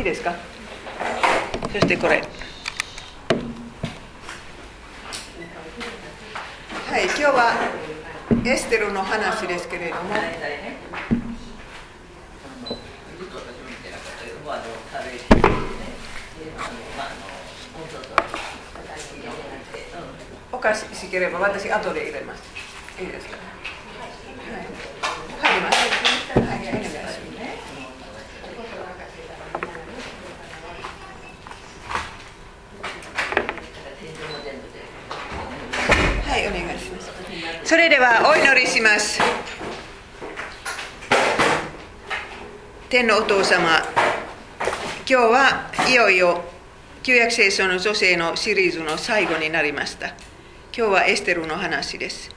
いいですか？そしてこれ。はい今日はエステルの話ですけれども。おかしければ私後で入れます。いいですかはい入りますはいはいお願いしますはい、お願いします。それではお祈りします。天のお父様、今日はいよいよ旧約聖書の女性のシリーズの最後になりました。今日はエステルの話です。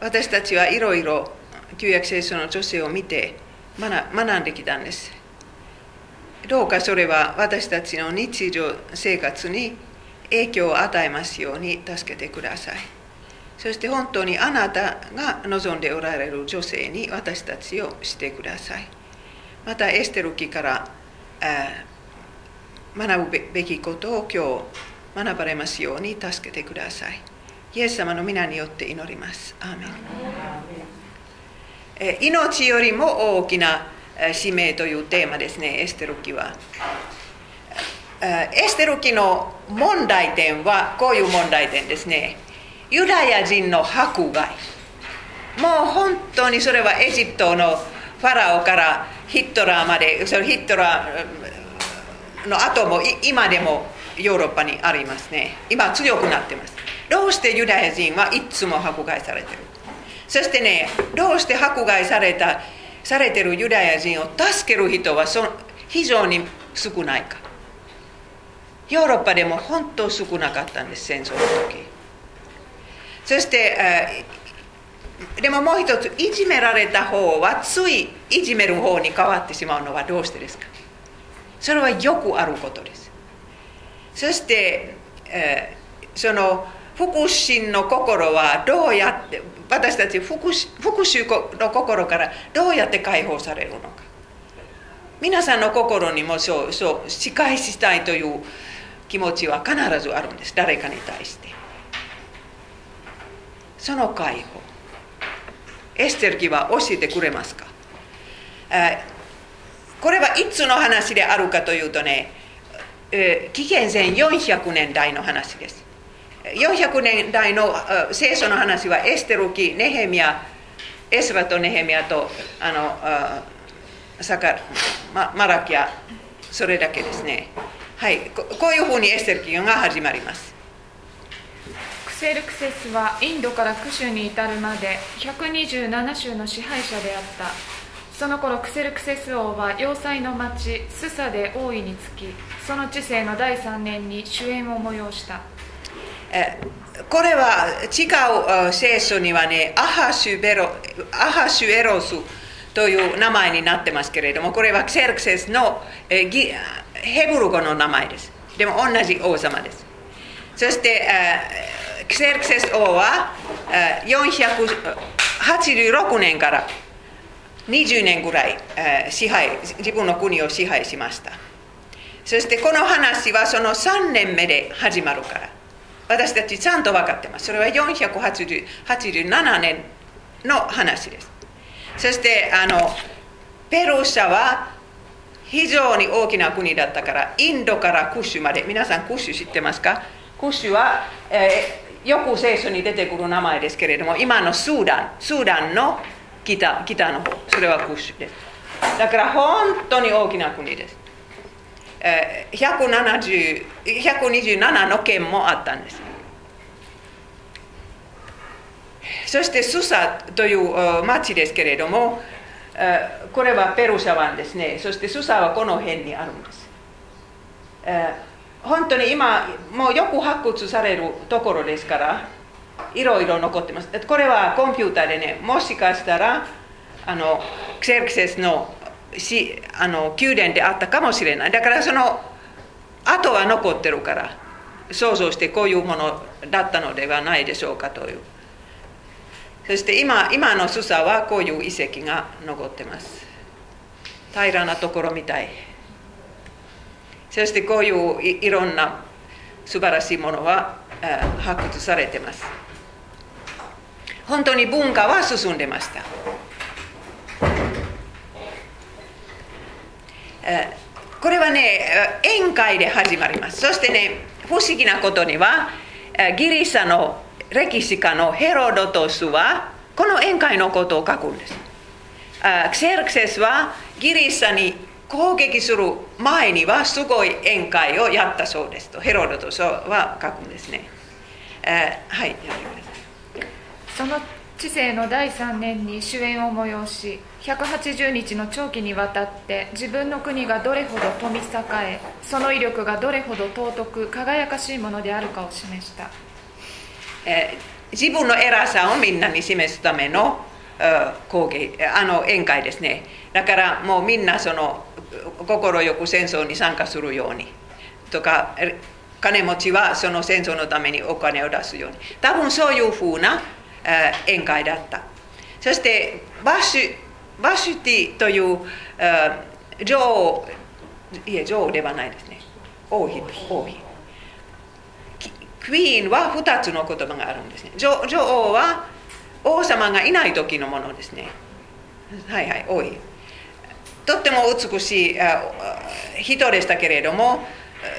私たちはいろいろ旧約聖書の女性を見て学んできたんです。どうかそれは私たちの日常生活に影響を与えますように助けてください。そして本当にあなたが望んでおられる女性に私たちをしてください。またエステル記から学ぶべきことを今日学ばれますように助けてください。イエス様の皆によって祈ります。アーメン命よりも大きな使命というテーマですね、エステル記は。エステル記の問題点はこういう問題点ですね。ユダヤ人の迫害。もう本当にそれはエジプトのファラオからヒットラーまで、それヒットラーの後も今でもヨーロッパにありますね。今強くなってます。どうしてユダヤ人はいつも迫害されてる？そしてね、どうして迫害されたされてるユダヤ人を助ける人はそ非常に少ないか。ヨーロッパでも本当少なかったんです、戦争の時。そして、でももう一つ、いじめられた方はついいじめる方に変わってしまうのはどうしてですか？それはよくあることです。そして、その復讐の心はどうやって私たち復讐の心からどうやって解放されるのか。皆さんの心にもそうそう仕返したいという気持ちは必ずあるんです。誰かに対して。その解放エステル記は教えてくれますかこれはいつの話であるかというとね紀元前400年代の話です400年代の聖書の話はエステル記、ネヘミヤ、エスラとネヘミヤとあのサカマラキア、それだけですね。はい、ここういうふうにエステル記が始まります。クセルクセスはインドからクシュに至るまで127州の支配者であった。その頃クセルクセス王は要塞の町スサで王位につき、その治世の第3年に主演を催した。これは違う聖書にはねアハシュベロアハシュエロスという名前になってますけれどもこれはクセルクセスのヘブル語の名前ですでも同じ王様ですそしてクセルクセス王は486年から20年ぐらい支配自分の国を支配しましたそしてこの話はその3年目で始まるから私たちちゃんと分かってます。それは487年の話です。そしてあのペルシャは非常に大きな国だったからインドからクッシュまで皆さんクッシュ知ってますかクッシュは、え、よく聖書に出てくる名前ですけれども今のスーダンスーダンの北北の方それはクッシュですだから本当に大きな国です127の県もあったんですそしてスサという町ですけれどもこれはペルシャ湾ですねそしてスサはこの辺にあるんです本当に今もうよく発掘されるところですからいろいろ残ってます。これはコンピューターでねもしかしたらあのクセルクセスのしあの宮殿であったかもしれない。だからその後は残ってるから想像してこういうものだったのではないでしょうかという。そして今今のスサはこういう遺跡が残ってます。平らなところみたい。そしてこういういろんな素晴らしいものは発掘されてます。本当に文化は進んでました。これはね宴会で始まります。そしてね不思議なことにはギリシャの歴史家のヘロドトスはこの宴会のことを書くんです。クセルクセスはギリシャに攻撃する前にはすごい宴会をやったそうですと。ヘロドトスは書くんですね、はいその知性の第3年に主演を催し180日の長期にわたって自分の国がどれほど富栄えその威力がどれほど尊く輝かしいものであるかを示した、えー、自分の偉さをみんなに示すための攻撃あの宴会ですね。だからもうみんなその心よく戦争に参加するように。とか金持ちはその戦争のためにお金を出すように。多分そういうふうな宴会だった。そしてバシュバシュティという女王いえ女王ではないですね。王妃王妃。クイーンは2つの言葉があるんですね。女王は王様がいない時のものですね。はいはい王妃。とっても美しい人でしたけれども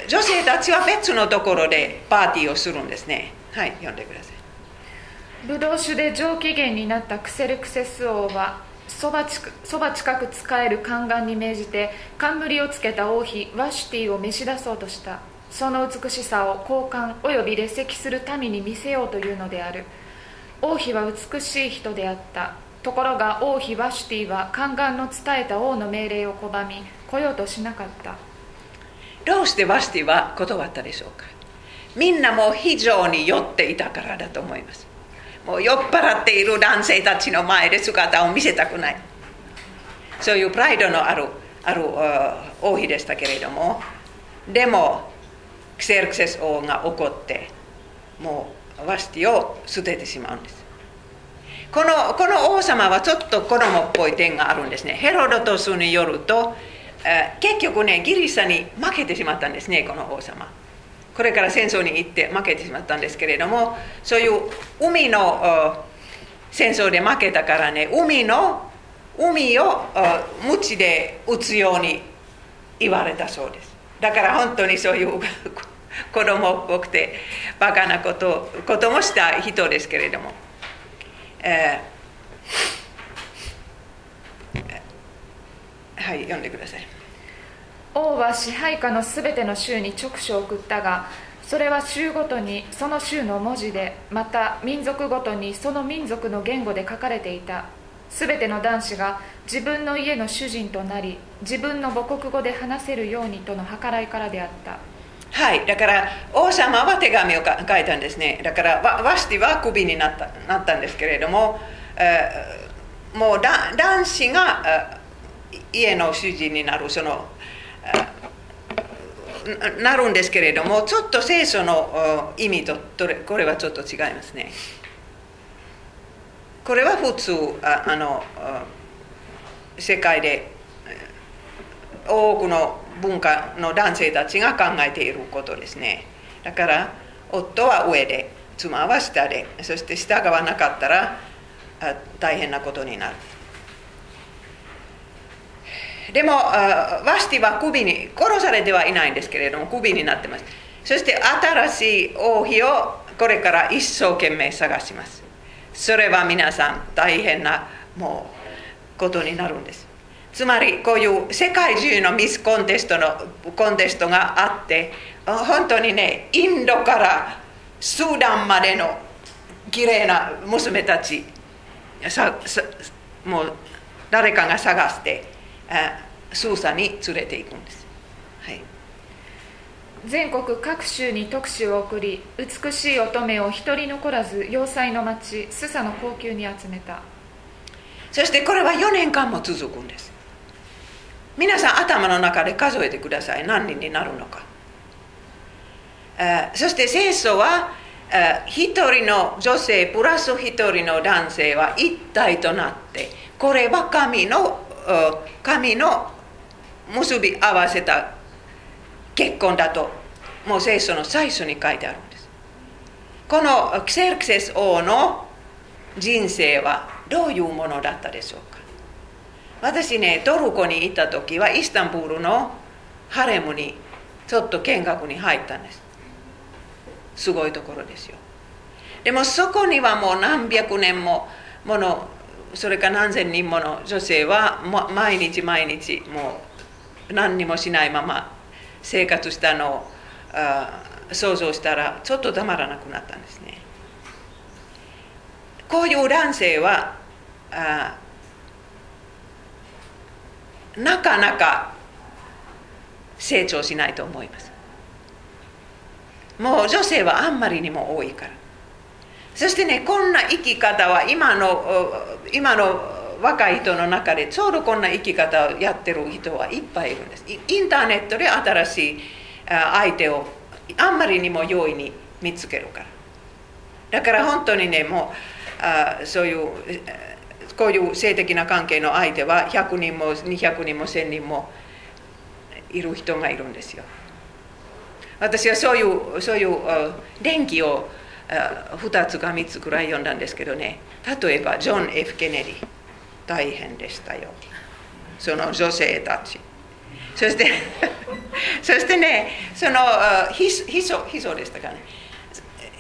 女性たちは別のところでパーティーをするんですね。はい読んでください。ブドウ酒で上機嫌になったクセルクセス王はそば近く使える宦官に命じて冠をつけた王妃ワシュティを召し出そうとした。その美しさを交換および列席する民に見せようというのである。王妃は美しい人であった。ところが王妃ワシュティは宦官の伝えた王の命令を拒み来ようとしなかった。どうしてワシティは断ったでしょうか。みんなも非常に酔っていたからだと思います。もう酔っ払っている男性たちの前で姿を見せたくない。そういうプライドのあるある王妃でしたけれどもでもクセルクセス王が怒ってもうワシティを捨ててしまうんです。このこの王様はちょっと子供っぽい点があるんですね。ヘロドトスによると結局ねギリシャに負けてしまったんですねこの王様。これから戦争に行って負けてしまったんですけれどもそういう海の戦争で負けたからね海の海を鞭で打つように言われたそうです。だから本当にそういう 子供っぽくてバカなことこともした人ですけれども、えー、はい読んでください。王は支配下のすべての州に直書を送ったがそれは州ごとにその州の文字でまた民族ごとにその民族の言語で書かれていた。すべての男子が自分の家の主人となり自分の母国語で話せるようにとの計らいからであった。はいだから王様は手紙を書いたんですね。だからワシティはクビになったなったんですけれども、えー、もう男子が家の主人になるそのなるんですけれどもちょっと聖書の意味とこれはちょっと違いますね。これは普通ああの世界で多くの文化の男性たちが考えていることですね。だから夫は上で妻は下でそして従わなかったら大変なことになる。でもワシティはクビに殺されてはいないんですけれどもクビになってます。そして新しい王妃をこれから一生懸命探します。それは皆さん大変なもうことになるんです。つまりこういう世界中のミスコンテストのコンテストがあって本当にねインドからスーダンまでの綺麗な娘たちささもう誰かが探して捜査に連れて行くんです、はい、全国各州に特使を送り美しい乙女を一人残らず要塞の町スサの高級に集めた。そしてこれは4年間も続くんです皆さん頭の中で数えてください。何人になるのか。そして聖書は一人の女性プラス一人の男性は一体となってこれは神の神の結び合わせた結婚だともう聖書の最初に書いてあるんです。このキセルクセス王の人生はどういうものだったでしょう私ねトルコに行った時はイスタンブールのハレムにちょっと見学に入ったんです。すごいところですよ。でもそこにはもう何百年もものそれか何千人もの女性は毎日毎日もう何にもしないまま生活したのを想像したらちょっとたまらなくなったんですね。こういう男性はあなかなか成長しないと思います。もう女性はあんまりにも多いから。そしてねこんな生き方は今の今の若い人の中でちょうどこんな生き方をやってる人はいっぱいいるんです。インターネットで新しい相手をあんまりにも容易に見つけるから。だから本当にねもうあそういうこういう性的な関係の相手は100人も200人も1000人もいる人がいるんですよ。私はそういうそういう電気を2つか3つくらい読んだんですけどね。例えばジョン・ F・ ケネディ大変でしたよ。その女性たち。そして そしてねその秘書秘書でしたかね。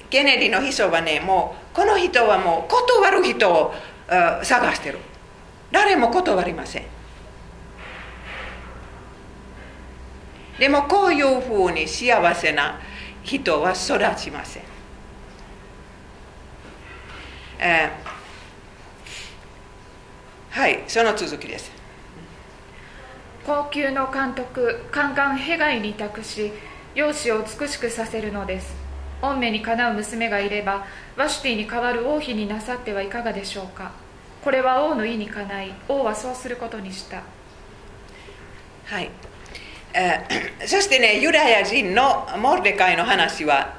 ケネディの秘書はねもうこの人はもう断る人を探してる。誰も断りません。でもこういうふうに幸せな人は育ちません、えー、はいその続きです。高級の監督カンカンヘガイに託し容姿を美しくさせるのです。御目にかなう娘がいればワシュティに代わる王妃になさってはいかがでしょうか？これは王の意にかない。王はそうすることにした。はい。え そしてねユダヤ人のモルデカイの話は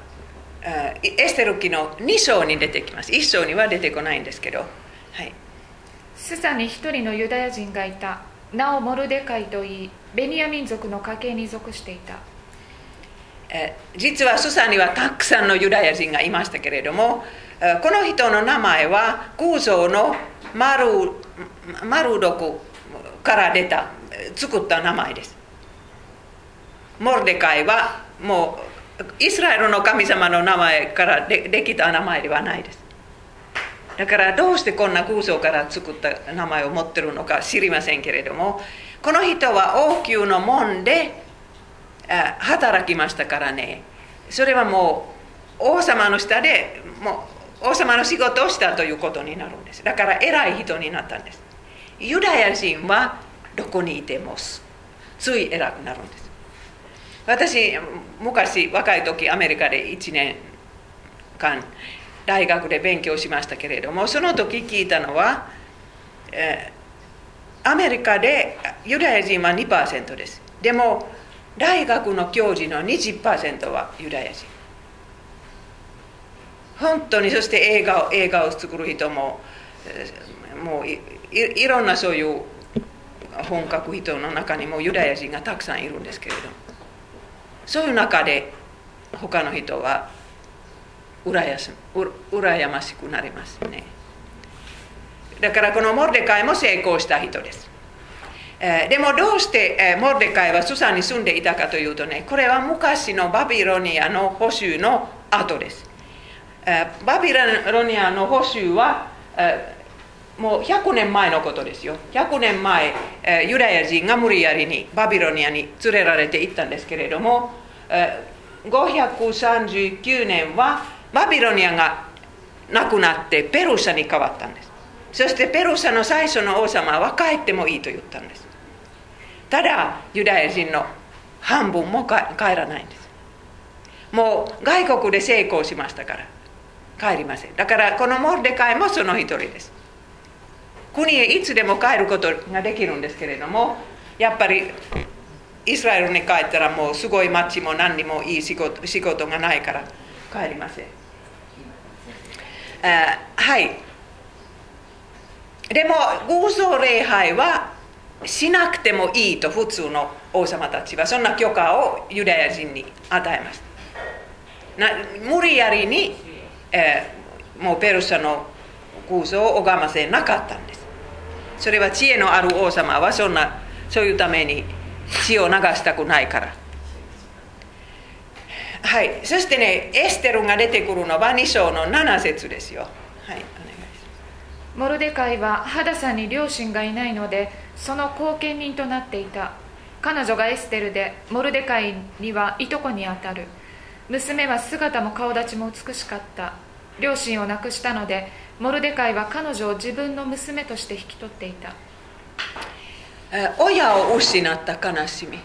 えエステル記の2章に出てきます。1章には出てこないんですけど、はい、スサに一人のユダヤ人がいたなおモルデカイといいベニヤ民族の家系に属していた実はスサにはたくさんのユダヤ人がいましたけれどもこの人の名前は空想のマルマルドクから出た作った名前です。モルデカイはもうイスラエルの神様の名前からでできた名前ではないです。だからどうしてこんな空想から作った名前を持ってるのか知りませんけれどもこの人は王宮の門で働きましたからね。それはもう王様の下でもう王様の仕事をしたということになるんです。だから偉い人になったんです。ユダヤ人はどこにいてもつい偉くなるんです。私昔若い時アメリカで1年間大学で勉強しましたけれどもその時聞いたのは、えー、アメリカでユダヤ人は2%です。でも大学の教授の20%はユダヤ人。本当にそして映画を映画を作る人ももういろんなそういう本格人の中にもユダヤ人がたくさんいるんですけれどそういう中で他の人は羨ましくなりますね。だからこのモルデカイも成功した人です。でもどうして、モルデカイはスサに住んでいたかというとねこれは昔のバビロニアの保守の後です、バビロニアの保守は、もう100年前のことですよ。100年前、ユダヤ人が無理やりにバビロニアに連れられて行ったんですけれども、539年はバビロニアがなくなってペルシャに変わったんです。そしてペルシャの最初の王様は帰ってもいいと言ったんです。ただユダヤ人の半分も帰らないんです。もう外国で成功しましたから。帰りません。だからこのモルデカイもその一人です。国へいつでも帰ることができるんですけれどもやっぱりイスラエルに帰ったらもうすごい町も何にもいい仕事仕事がないから帰りません。あはい。でも偶像礼拝はしなくてもいいと普通の王様たちはそんな許可をユダヤ人に与えました。な無理やりに、えー、もうペルシャの空想を拝ませなかったんです。それは知恵のある王様はそんなそういうために血を流したくないから。はい。そしてねエステルが出てくるのは2章の7節ですよ。はい。モルデカイはハダさんに両親がいないのでその後見人となっていた。彼女がエステルでモルデカイにはいとこにあたる。娘は姿も顔立ちも美しかった。両親を亡くしたのでモルデカイは彼女を自分の娘として引き取っていた。親を失った悲しみ。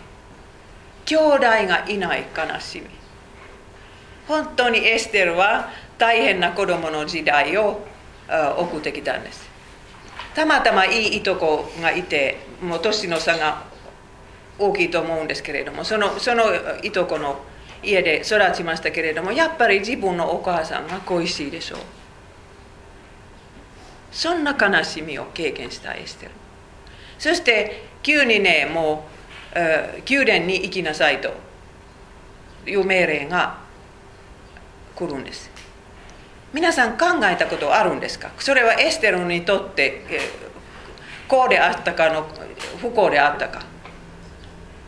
兄弟がいない悲しみ。本当にエステルは大変な子供の時代を送ってきたんです。たまたまいいいとこがいてもう年の差が大きいと思うんですけれどもそのそのいとこの家で育ちましたけれどもやっぱり自分のお母さんが恋しいでしょう。そんな悲しみを経験したエステル。そして急にねもう、えー、宮殿に行きなさいという命令が来るんです。皆さん考えたことあるんですか？それはエステルにとって、えー、幸であったかの不幸であったか。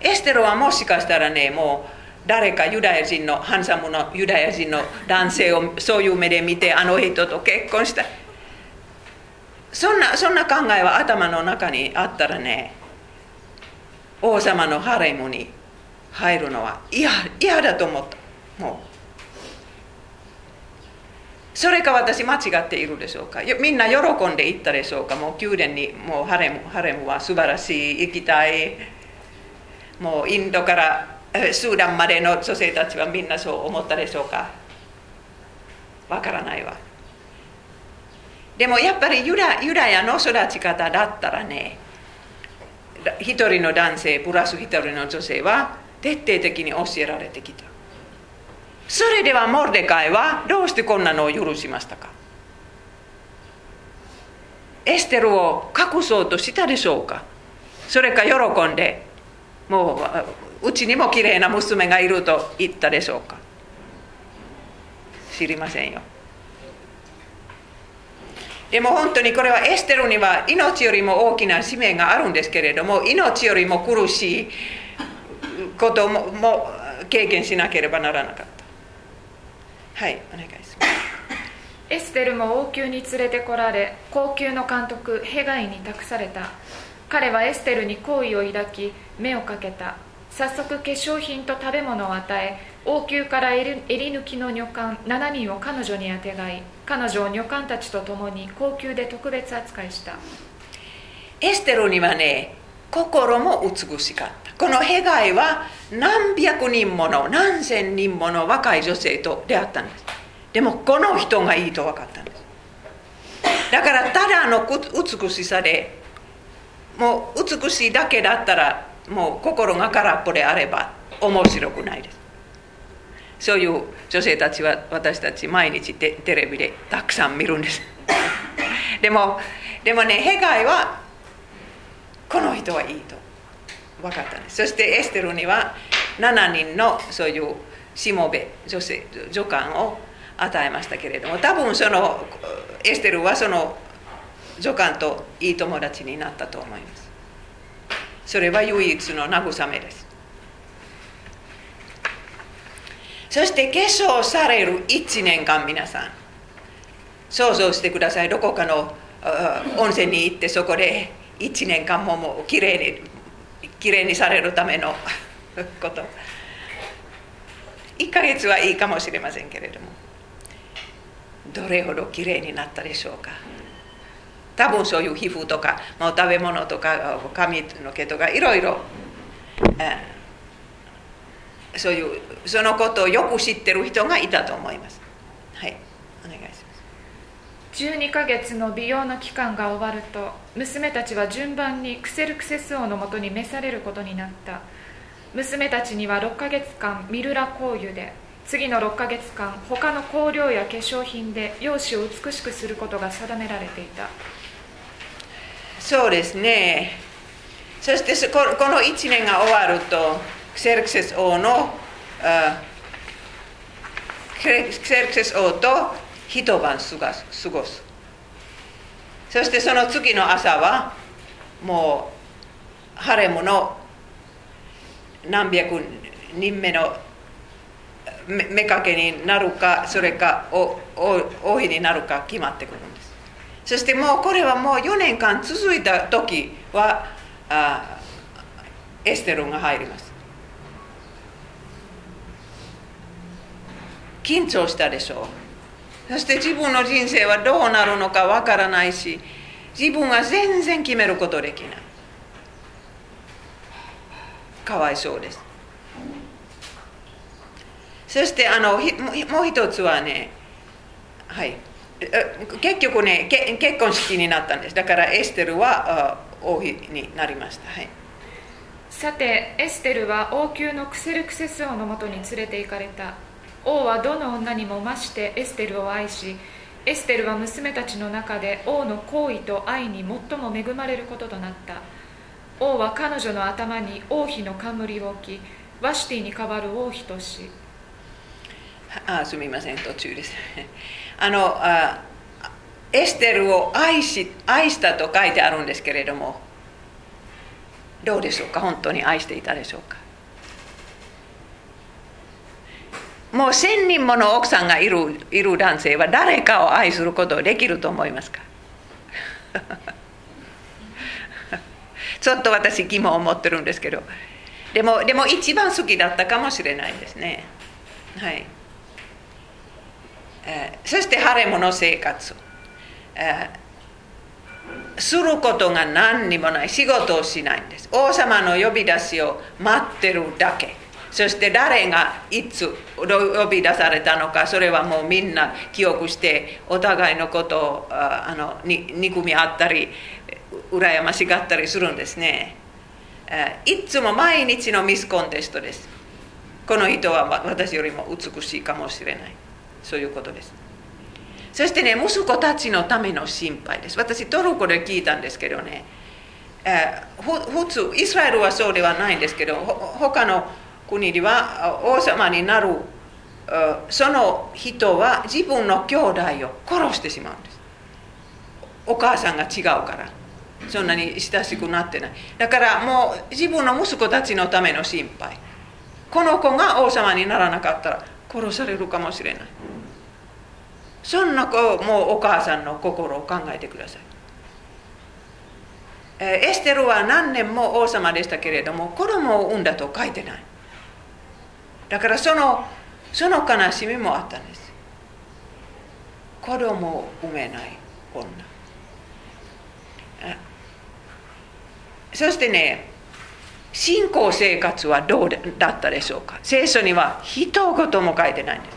エステルはもしかしたらねもう誰かユダヤ人のハンサムのユダヤ人の男性をそういう目で見てあの人と結婚した。そんなそんな考えは頭の中にあったらね王様のハレムに入るのは嫌嫌だと思った。もうそれか私間違っているでしょうか？みんな喜んでいったでしょうか？もう宮殿にもうハレムハレムは素晴らしい行きたい。もうインドからスーダンまでの女性たちはみんなそう思ったでしょうか？わからないわ。でもやっぱりユダユダヤの育ち方だったらね一人の男性プラス一人の女性は徹底的に教えられてきた。それではモルデカイはどうしてこんなのを許しましたか？エステルを隠そうとしたでしょうか？それか喜んでもううちにも綺麗な娘がいると言ったでしょうか？知りませんよ。でも本当にこれはエステルには命よりも大きな使命があるんですけれども命よりも苦しいこともも経験しなければならなかった。はいお願いします。エステルも王宮に連れてこられ高級の監督ヘガイに託された。彼はエステルに好意を抱き目をかけた。早速化粧品と食べ物を与え王宮から襟抜きの女官7人を彼女にあてがい彼女を女官たちと共に高級で特別扱いした。エステルにはね心も美しかった。このヘガイは何百人もの何千人もの若い女性と出会ったんです。でもこの人がいいと分かったんです。だからただの美しさでもう美しいだけだったらもう心が空っぽであれば面白くないです。そういう女性たちは私たち毎日テレビでたくさん見るんです。でもでもねヘガイはこの人はいいと。分かったんですそしてエステルには7人のそういうしもべ女性女官を与えましたけれども多分そのエステルはその女官といい友達になったと思います。それは唯一の慰めです。そして化粧される1年間皆さん想像してください。どこかの温泉に行ってそこで1年間ももうきれいにきれいにされるためのこと。1ヶ月はいいかもしれませんけれども。どれほどきれいになったでしょうか。多分そういう皮膚とかもう食べ物とか髪の毛とかいろいろ、えそういうそのことをよく知ってる人がいたと思います。12ヶ月の美容の期間が終わると娘たちは順番にクセルクセス王のもとに召されることになった。娘たちには6ヶ月間ミルラ香油で次の6ヶ月間他の香料や化粧品で容姿を美しくすることが定められていた。そうですね。そしてこの1年が終わるとクセルクセス王のクセルクセス王と一晩過ごす。そしてその次の朝はもうハレムの何百人目の目かけになるかそれか王妃になるか決まってくるんです。そしてもうこれはもう4年間続いた時はあエステルが入ります。緊張したでしょう。そして自分の人生はどうなるのかわからないし自分は全然決めることできない。かわいそうです。そしてあのもう一つはねはい。結局ね結婚式になったんです。だからエステルは王妃になりました、はい、さてエステルは王宮のクセルクセス王のもとに連れて行かれた。王はどの女にも増してエステルを愛しエステルは娘たちの中で王の好意と愛に最も恵まれることとなった。王は彼女の頭に王妃の冠を置きワシティに代わる王妃としあすみません途中です。あのあエステルを愛し愛したと書いてあるんですけれどもどうでしょうか？本当に愛していたでしょうか？もう千人もの奥さんがいるいる男性は誰かを愛することできると思いますか？ちょっと私疑問を持ってるんですけど。でもでも一番好きだったかもしれないですね。はい。えー、そしてハレムの生活、えー、することが何にもない。仕事をしないんです。王様の呼び出しを待ってるだけ。そして誰がいつ呼び出されたのかそれはもうみんな記憶してお互いのことをあの憎み合ったり羨ましがったりするんですね。いつも毎日のミスコンテストです。この人は私よりも美しいかもしれない。そういうことです。そしてね息子たちのための心配です。私トルコで聞いたんですけどね、えー、普通イスラエルはそうではないんですけど他の国では王様になるその人は自分の兄弟を殺してしまうんです。お母さんが違うから。そんなに親しくなってない。だからもう自分の息子たちのための心配。この子が王様にならなかったら殺されるかもしれない。そんな子もうお母さんの心を考えてください。エステルは何年も王様でしたけれども子供を産んだと書いてない。だからそのその悲しみもあったんです。子供を産めない女。そしてね信仰生活はどうだったでしょうか？聖書には一言も書いてないんです。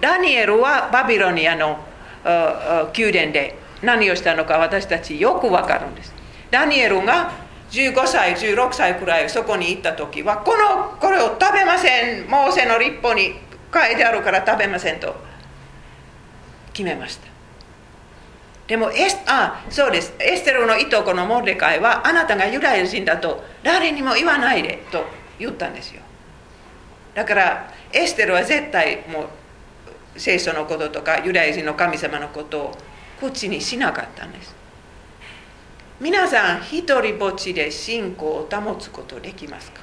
ダニエルはバビロニアの宮殿で何をしたのか私たちよくわかるんです。ダニエルが15歳16歳くらいそこに行った時はこのこれを食べません。モーセの立法に書いてあるから食べませんと決めました。でもエスあそうです。エステルのいとこのモルデカイはあなたがユダヤ人だと誰にも言わないでと言ったんですよ。だからエステルは絶対もう聖書のこととかユダヤ人の神様のことを口にしなかったんです。皆さん一人ぼっちで信仰を保つことできますか？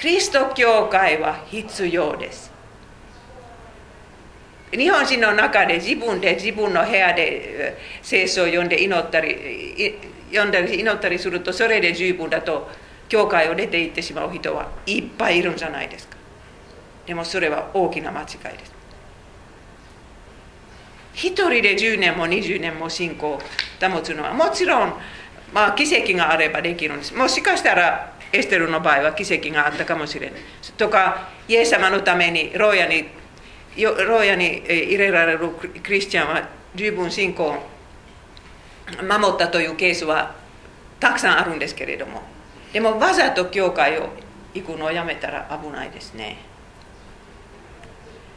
キリスト教会は必要です。日本人の中で自分で自分の部屋で聖書を読んで祈ったり読んだり祈ったりするとそれで十分だと教会を出て行ってしまう人はいっぱいいるんじゃないですか。でもそれは大きな間違いです。一人で10年も20年も信仰を保つのはもちろん、まあ、奇跡があればできるんです。もしかしたらエステルの場合は奇跡があったかもしれない。とかイエス様のために牢屋に牢屋に入れられるクリスチャンは十分信仰を守ったというケースはたくさんあるんですけれども。でもわざと教会を行くのをやめたら危ないですね、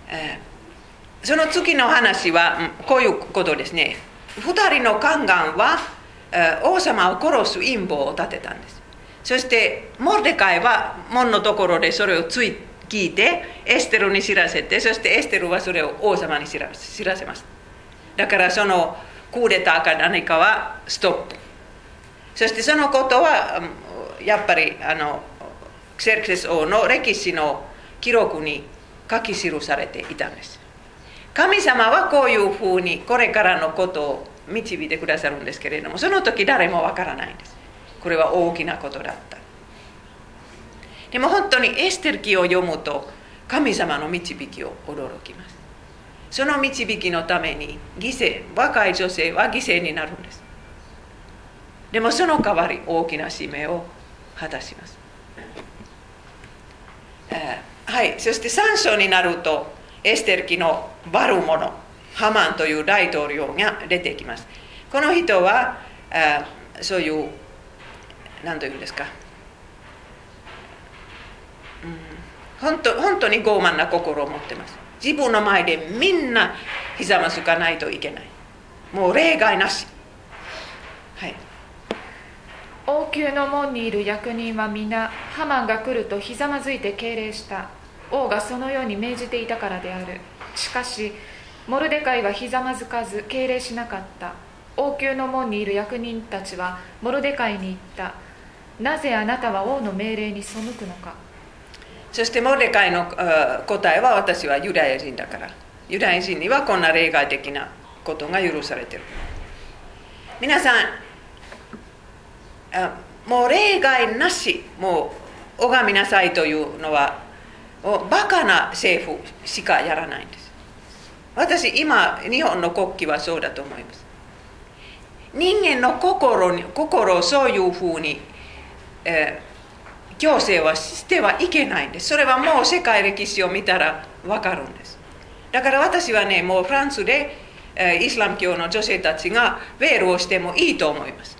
えーその次の話はこういうことですね。2人の宦官は王様を殺す陰謀を立てたんです。そしてモルデカイは門のところでそれをつい聞いてエステルに知らせてそしてエステルはそれを王様に知ら知らせます。だからそのクーデターか何かはストップ。そしてそのことはやっぱりあのクセルクセス王の歴史の記録に書き記されていたんです。神様はこういうふうにこれからのことを導いてくださるんですけれどもその時誰もわからないんです。これは大きなことだった。でも本当にエステル記を読むと神様の導きを驚きます。その導きのために犠牲若い女性は犠牲になるんです。でもその代わり大きな使命を果たします、えー、はい。そして3章になるとエステル記のバルモノハマンという大統領が出てきますこの人はあそういう何というんですか、うん、本当本当に傲慢な心を持ってます自分の前でみんなひざまずかないといけないもう例外なしはい王宮の門にいる役人は皆ハマンが来るとひざまずいて敬礼した王がそのように命じていたからである。しかしモルデカイはひざまずかず敬礼しなかった。王宮の門にいる役人たちはモルデカイに言った。なぜあなたは王の命令に背くのか。そしてモルデカイの答えは私はユダヤ人だから。ユダヤ人にはこんな例外的なことが許されてる。皆さんもう例外なしもう拝みなさいというのはをバカな政府しかやらないんです。私今日本の国旗はそうだと思います。人間の心に心をそういうふうに、えー、強制はしてはいけないんです。それはもう世界歴史を見たら分かるんです。だから私はねもうフランスで、えー、イスラム教の女性たちがベールをしてもいいと思います。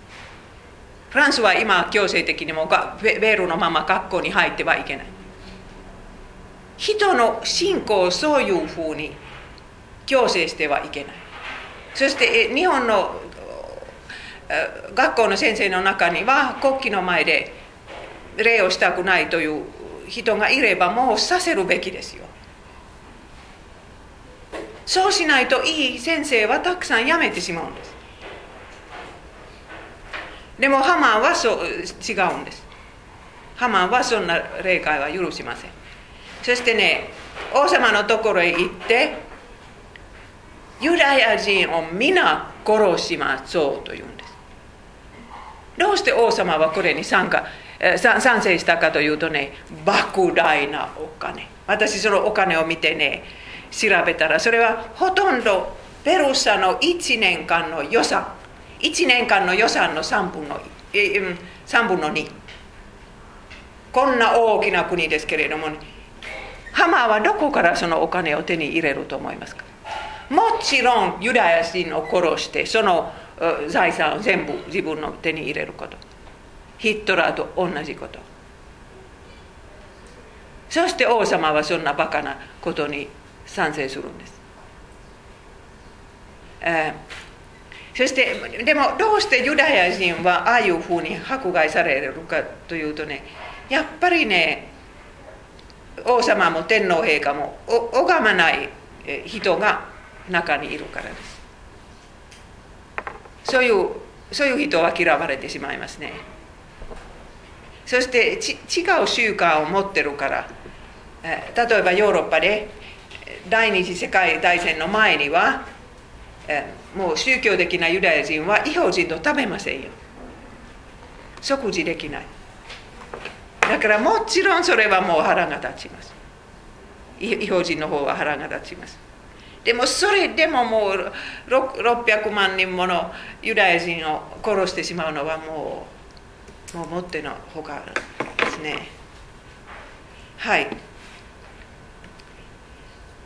フランスは今強制的にもベールのまま学校に入ってはいけない。人の信仰をそういうふうに強制してはいけない。そして日本の学校の先生の中には国旗の前で礼をしたくないという人がいればもうさせるべきですよ。そうしないといい先生はたくさん辞めてしまうんです。でもハマンはそう違うんです。ハマンはそんな例外は許しません。そしてね王様のところへ行ってユダヤ人を皆殺しましょうというんです。どうして王様はこれに参加賛成したかというとね莫大なお金。私そのお金を見てね調べたらそれはほとんどペルシャの1年間の予算。1年間の予算の3分の3分の2こんな大きな国ですけれども、ね、ハマーはどこからそのお金を手に入れると思いますか？もちろんユダヤ人を殺してその財産を全部自分の手に入れること。ヒットラーと同じこと。そして王様はそんなバカなことに賛成するんです、えー、そしてでもどうしてユダヤ人はああいうふうに迫害されるかというとねやっぱりね王様も天皇陛下も拝まない人が中にいるからです。そういうそういう人は嫌われてしまいますね。そしてち違う習慣を持ってるから例えばヨーロッパで第二次世界大戦の前にはもう宗教的なユダヤ人は違法人と食べませんよ。食事できない。だからもちろんそれはもう腹が立ちます。違法人の方は腹が立ちます。でもそれでももう600万人ものユダヤ人を殺してしまうのはもうもうもってのほかですね。はい。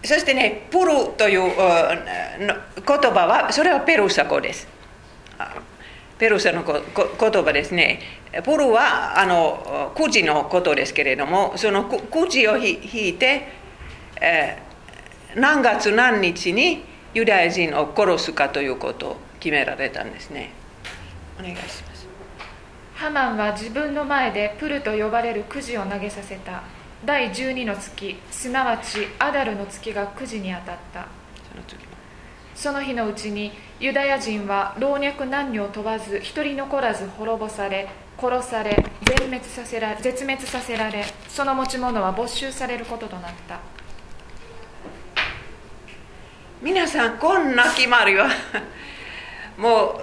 そしてねプルという言葉はそれはペルシャ語です。ペルシャの言葉ですね。プルはあのくじのことですけれどもそのくじを引いて、えー何月何日にユダヤ人を殺すかということを決められたんですね。お願いします。ハマンは自分の前でプルと呼ばれるくじを投げさせた。第12の月すなわちアダルの月がくじに当たった。その日のうちにユダヤ人は老若男女を問わず一人残らず滅ぼされ殺され全滅させら絶滅させられその持ち物は没収されることとなった。皆さんこんな決まりは も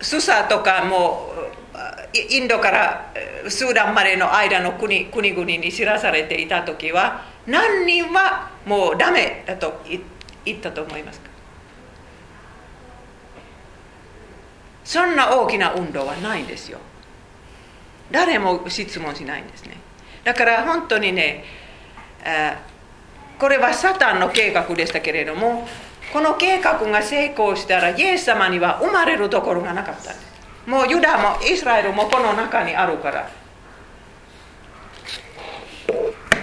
うスサとかもうインドからスーダンまでの間の国国々に知らされていた時は何人はもうダメだと言ったと思いますか？そんな大きな運動はないんですよ。誰も質問しないんですね。だから本当にね、えこれはサタンの計画でしたけれどもこの計画が成功したらイエス様には生まれるところがなかったんです。もうユダもイスラエルもこの中にあるから。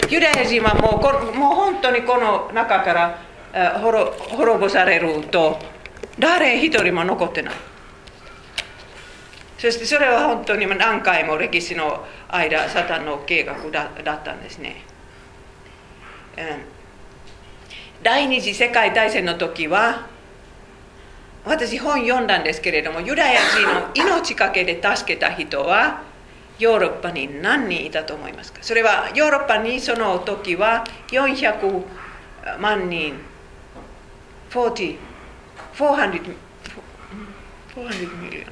ユダヤ人はもうこもう本当にこの中からえ滅ぼされると誰一人も残ってない。そしてそれは本当に何回も歴史の間サタンの計画だだったんですね、第二次世界大戦の時は私本読んだんですけれどもユダヤ人の命かけで助けた人はヨーロッパに何人いたと思いますかそれはヨーロッパにその時は400万人40 400 400 million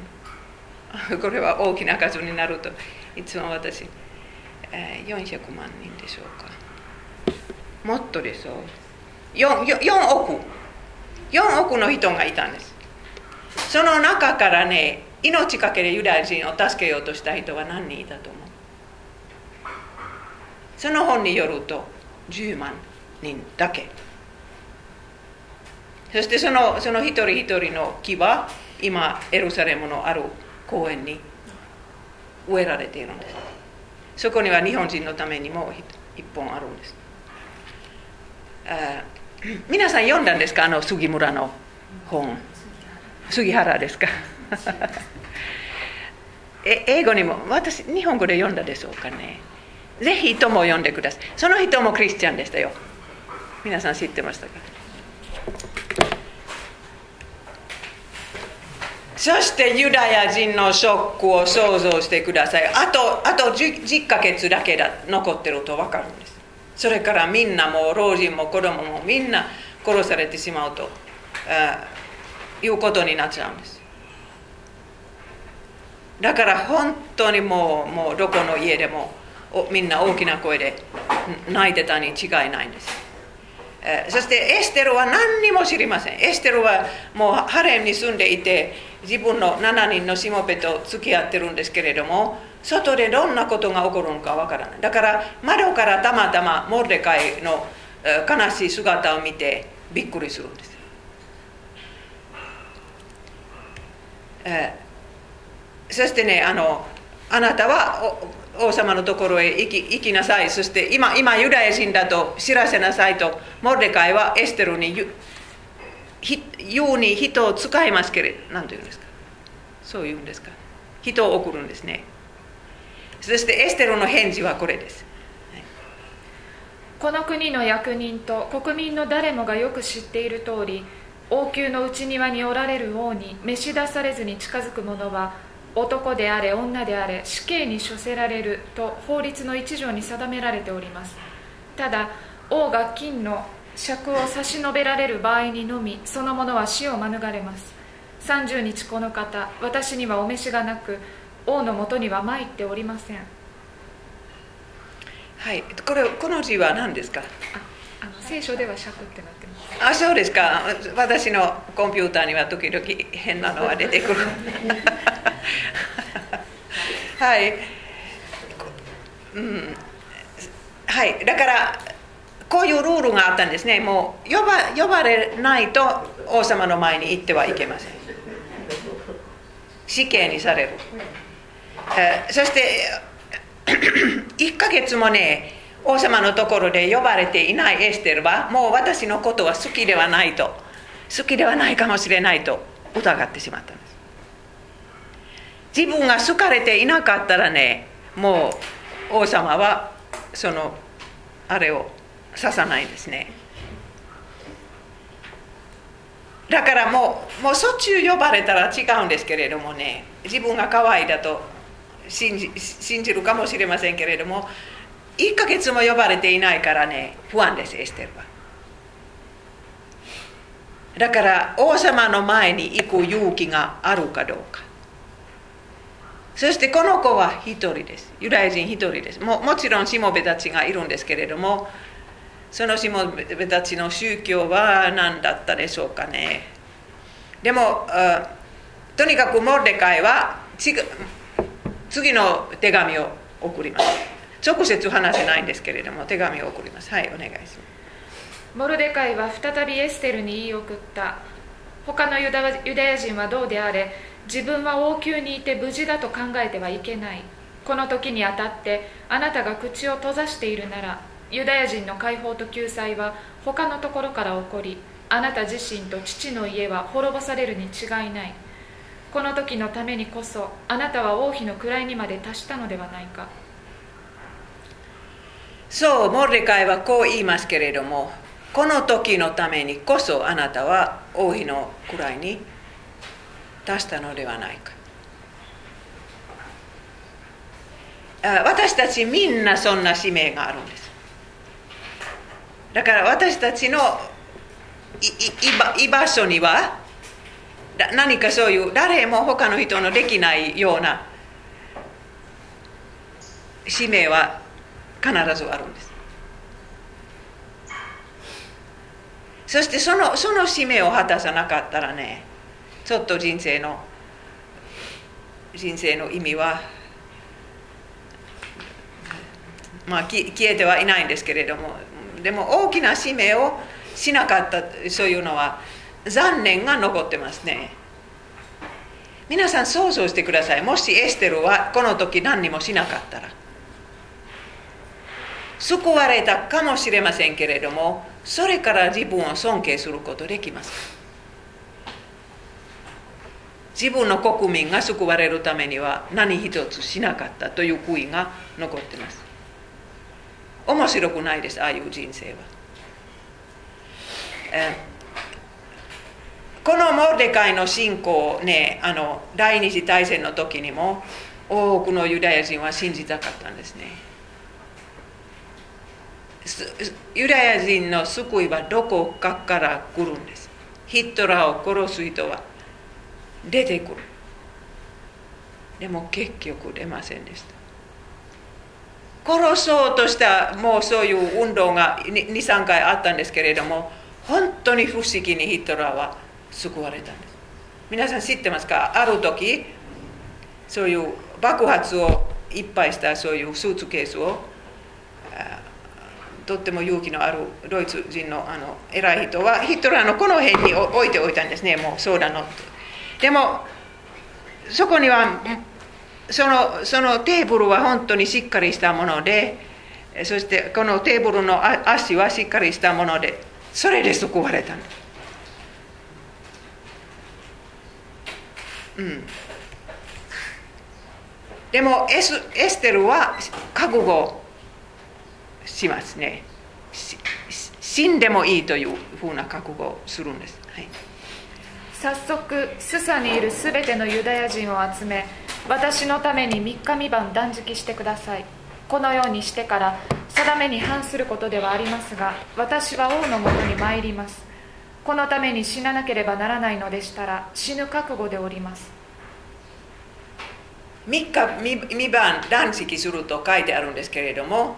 これは大きな数になるといつも私、えー400万人でしょうか。もっとでしょう 4, 4億。4億の人がいたんです。その中からね命かけでユダヤ人を助けようとした人は何人いたと思う？その本によると10万人だけ。そしてそのその一人一人の木は今エルサレムのある公園に植えられているんです。そこには日本人のためにも一本あるんです。あ皆さん読んだんですか？あの杉村の本。杉原ですか？え英語にも私日本語で読んだでしょうかね？ぜひとも読んでください。その人もクリスチャンでしたよ。皆さん知ってましたか？そしてユダヤ人のショックを想像してください。あとあと 10, 10ヶ月だけだ残ってると分かるんです。それからみんなも老人も子供もみんな殺されてしまうとあいうことになっちゃうんです。だから本当にもうもうどこの家でもみんな大きな声で泣いてたに違いないんです。そしてエステルは何にも知りません。エステルはもうハレムに住んでいて自分の7人のしもべと付き合ってるんですけれども外でどんなことが起こるのかわからない。だから窓からたまたまモルデカイの悲しい姿を見てびっくりするんです、そしてねあのあなたは王様のところへ行き行きなさい。そして今今ユダヤ人だと知らせなさいとモルデカイはエステルに言うに人を使いますけれど何と言うんですか？そう言うんですか？人を送るんですね。そしてエステルの返事はこれです。この国の役人と国民の誰もがよく知っている通り王宮の内庭におられる王に召し出されずに近づく者は男であれ女であれ死刑に処せられると法律の一条に定められております。ただ王が金の尺を差し伸べられる場合にのみその者は死を免れます。30日この方私にはお召しがなく王のもとには参っておりません。あはい。これこの字は何ですか？あの聖書では尺ってなってます。あそうですか。私のコンピューターには時々変なのが出てくる はい、うん、はい。だからこういうルールがあったんですね。もう呼ば呼ばれないと王様の前に行ってはいけません。死刑にされる、えーそして 1ヶ月もね王様のところで呼ばれていないエステルはもう私のことは好きではないと好きではないかもしれないと疑ってしまったんです自分が好かれていなかったらねもう王様はそのあれを刺さないんですね。だからもうもうそっちゅう呼ばれたら違うんですけれどもね自分が可愛いだと信じ信じるかもしれませんけれども1ヶ月も呼ばれていないからね不安ですエステルは。だから王様の前に行く勇気があるかどうか。そしてこの子は一人です。ユダヤ人一人です。ももちろんしもべたちがいるんですけれどもそのしもべたちの宗教は何だったでしょうかね。でもとにかくモルデカイは次の手紙を送ります。直接話せないんですけれども手紙を送ります。はいお願いします。モルデカイは再びエステルに言い送った。他のユダヤ人はどうであれ自分は王宮にいて無事だと考えてはいけない。この時にあたってあなたが口を閉ざしているならユダヤ人の解放と救済は他のところから起こりあなた自身と父の家は滅ぼされるに違いない。この時のためにこそあなたは王妃の位にまで達したのではないか。そうモルデカイはこう言いますけれどもこの時のためにこそあなたは王妃の位に出したのではないか。私たちみんなそんな使命があるんです。だから私たちの居場所には何かそういう誰も他の人のできないような使命は必ずあるんです。そしてそのその使命を果たさなかったらねちょっと人生の人生の意味はまあ消えてはいないんですけれどもでも大きな使命をしなかったそういうのは残念が残ってますね。皆さん想像してください。もしエステルはこの時何にもしなかったら。救われたかもしれませんけれどもそれから自分を尊敬することできます。か自分の国民が救われるためには何一つしなかったという悔いが残ってます。面白くないですああいう人生は、えこのモルデカイの信仰ねあの第二次大戦の時にも多くのユダヤ人は信じたかったんですね。ユダヤ人の救いはどこかから来るんです。ヒットラーを殺す人は出てくる。でも結局出ませんでした。殺そうとしたもうそういう運動が23回あったんですけれども本当に不思議にヒトラーは救われたんです。皆さん知ってますか？ある時そういう爆発をいっぱいしたそういうスーツケースをとっても勇気のあるドイツ人のあの偉い人はヒトラーのこの辺に置いておいたんですね。もうそうだのでもそこにはそのそのテーブルは本当にしっかりしたものでそしてこのテーブルの足はしっかりしたものでそれで救われたんです。うん、でもエスエステルは覚悟しますね。死んでもいいというふうな覚悟をするんです、はい。早速スサにいるすべてのユダヤ人を集め私のために3日三晩断食してください。このようにしてから定めに反することではありますが私は王のもとに参ります。このために死ななければならないのでしたら死ぬ覚悟でおります。3日三晩断食すると書いてあるんですけれども、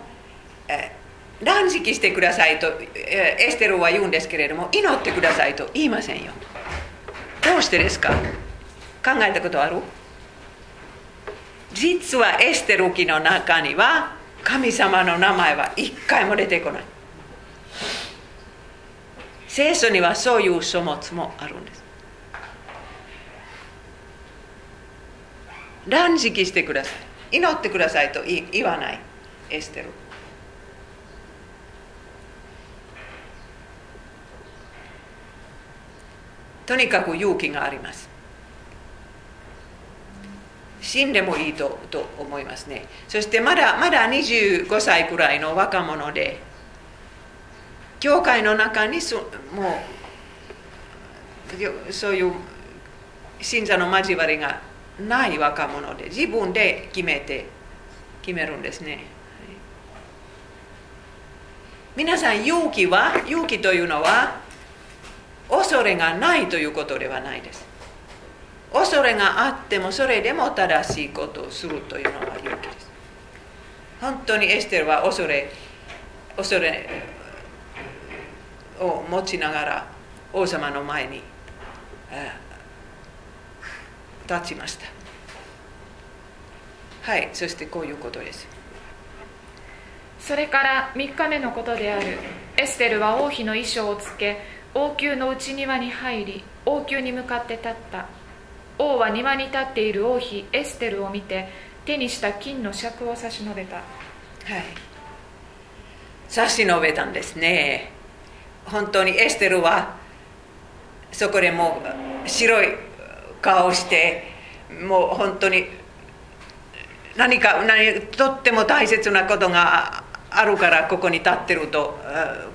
え断食してくださいと、えエステルは言うんですけれども祈ってくださいと言いませんよ。どうしてですか？考えたことある？実はエステル記の中には神様の名前は一回も出てこない。聖書にはそういう書物もあるんです。断食してください。祈ってくださいと言わないエステル。とにかく勇気があります。死んでもいいとと思いますね。そしてまだまだ25歳くらいの若者で教会の中にそもうそういう信者の交わりがない若者で自分で決めて決めるんですね。皆さん勇気は勇気というのは恐れがないということではないです。恐れがあってもそれでも正しいことをするというのは勇気です。本当にエステルは恐れ恐れを持ちながら王様の前に立ちました。はいそしてこういうことです。それから3日目のことである。エステルは王妃の衣装をつけ王宮の内庭に入り王宮に向かって立った。王は庭に立っている王妃エステルを見て手にした金の尺を差し伸べた。はい。差し伸べたんですね。本当にエステルはそこでもう白い顔をしてもう本当に何か何とっても大切なことがあるからここに立ってると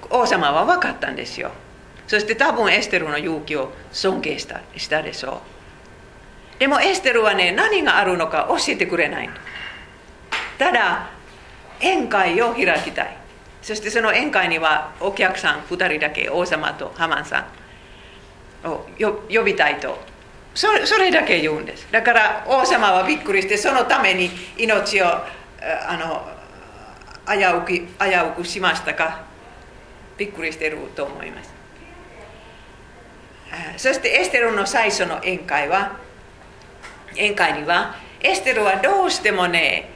王様は分かったんですよ。そして多分エステルの勇気を尊敬したしたでしょうでもエステルはね何があるのか教えてくれないただ宴会を開きたいそしてその宴会にはお客さん2人だけ王様とハマンさんを呼びたいとそれそれだけ言うんですだから王様はびっくりしてそのために命をあの危うく危うくしましたかびっくりしてると思いますそしてエステルの最初の宴会は宴会にはエステルはどうしてもね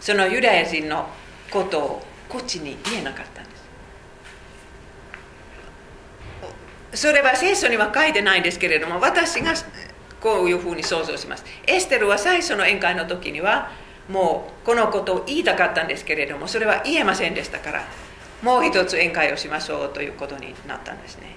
そのユダヤ人のことをこっちに言えなかったんですそれは聖書には書いてないんですけれども私がこういうふうに想像しますエステルは最初の宴会の時にはもうこのことを言いたかったんですけれどもそれは言えませんでしたからもう一つ宴会をしましょうということになったんですね、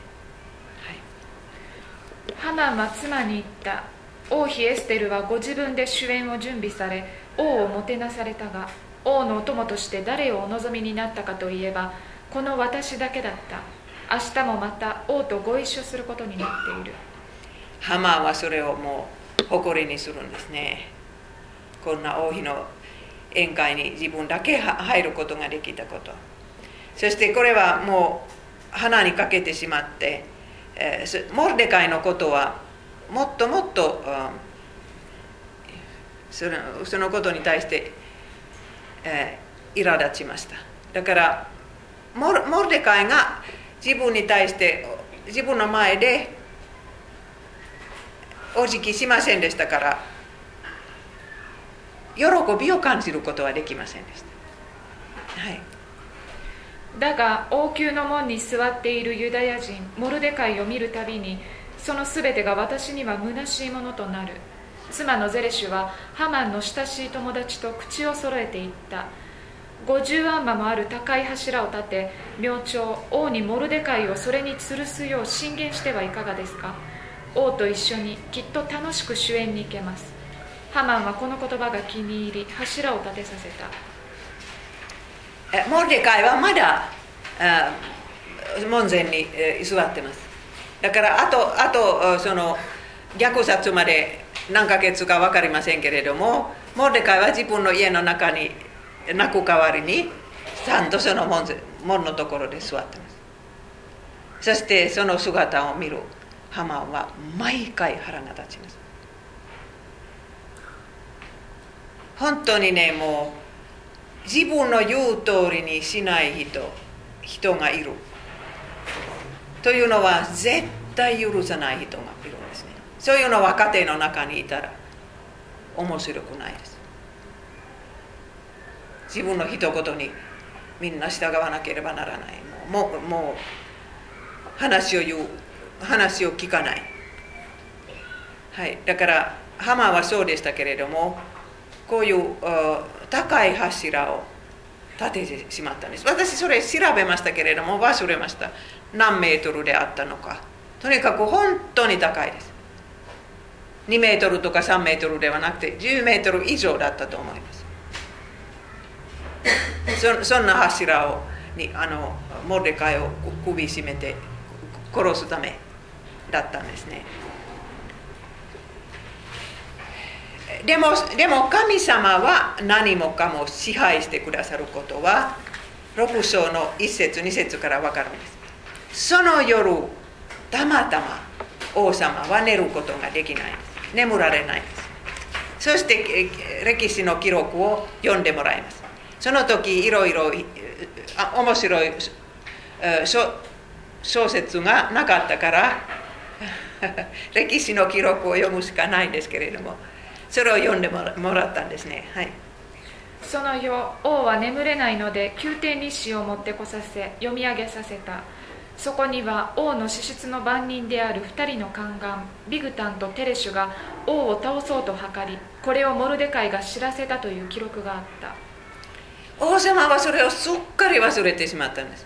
はい、ハナンは妻に言った。王妃エステルはご自分で主演を準備され王をもてなされたが王のお供として誰をお望みになったかといえばこの私だけだった。明日もまた王とご一緒することになっている。ハマンはそれをもう誇りにするんですね。こんな王妃の宴会に自分だけ入ることができたこと。そしてこれはもう花にかけてしまって、モルデカイのことはもっともっと、そのそのことに対して、えー、苛立ちました。だからモルモルデカイが自分に対して自分の前でお辞儀しませんでしたから喜びを感じることはできませんでした、はい、だが王宮の門に座っているユダヤ人モルデカイを見るたびにそのすべてが私には虚しいものとなる。妻のゼレシュはハマンの親しい友達と口を揃えていった。50アンマもある高い柱を立て明朝王にモルデカイをそれに吊るすよう進言してはいかがですか。王と一緒にきっと楽しく主演に行けます。ハマンはこの言葉が気に入り柱を立てさせた。モルデカイはまだ門前に座ってますだからあとあとその虐殺まで何ヶ月か分かりませんけれどもモルデカイは自分の家の中に泣く代わりにちゃんとその門門のところで座ってますそしてその姿を見るハマンは毎回腹が立ちます本当にねもう自分の言う通りにしない人人がいる。というのは絶対許さない人がいるんですね。そういうのは家庭の中にいたら面白くないです。自分の一言にみんな従わなければならない。もうもう話を言う話を聞かない、はい、だからハマはそうでしたけれどもこういう高い柱を立ててしまったんです。私それ調べましたけれども忘れました。何メートルであったのか。とにかく本当に高いです。2メートルとか3メートルではなくて10メートル以上だったと思います。そそんな柱をにあのモルデカイを首絞めて殺すためだったんですね。でもでも神様は何もかも支配してくださることは6章の1節2節から分かるんです。その夜たまたま王様は寝ることができない。眠られないです。そして歴史の記録を読んでもらいます。その時いろいろ面白い小説がなかったから 歴史の記録を読むしかないんですけれどもそれを読んでもらったんですね。はい。その夜王は眠れないので宮廷日誌を持ってこさせ読み上げさせた。そこには王の資質の番人である2人の宦官ビグタンとテレシュが王を倒そうと図りこれをモルデカイが知らせたという記録があった。王様はそれをすっかり忘れてしまったんです。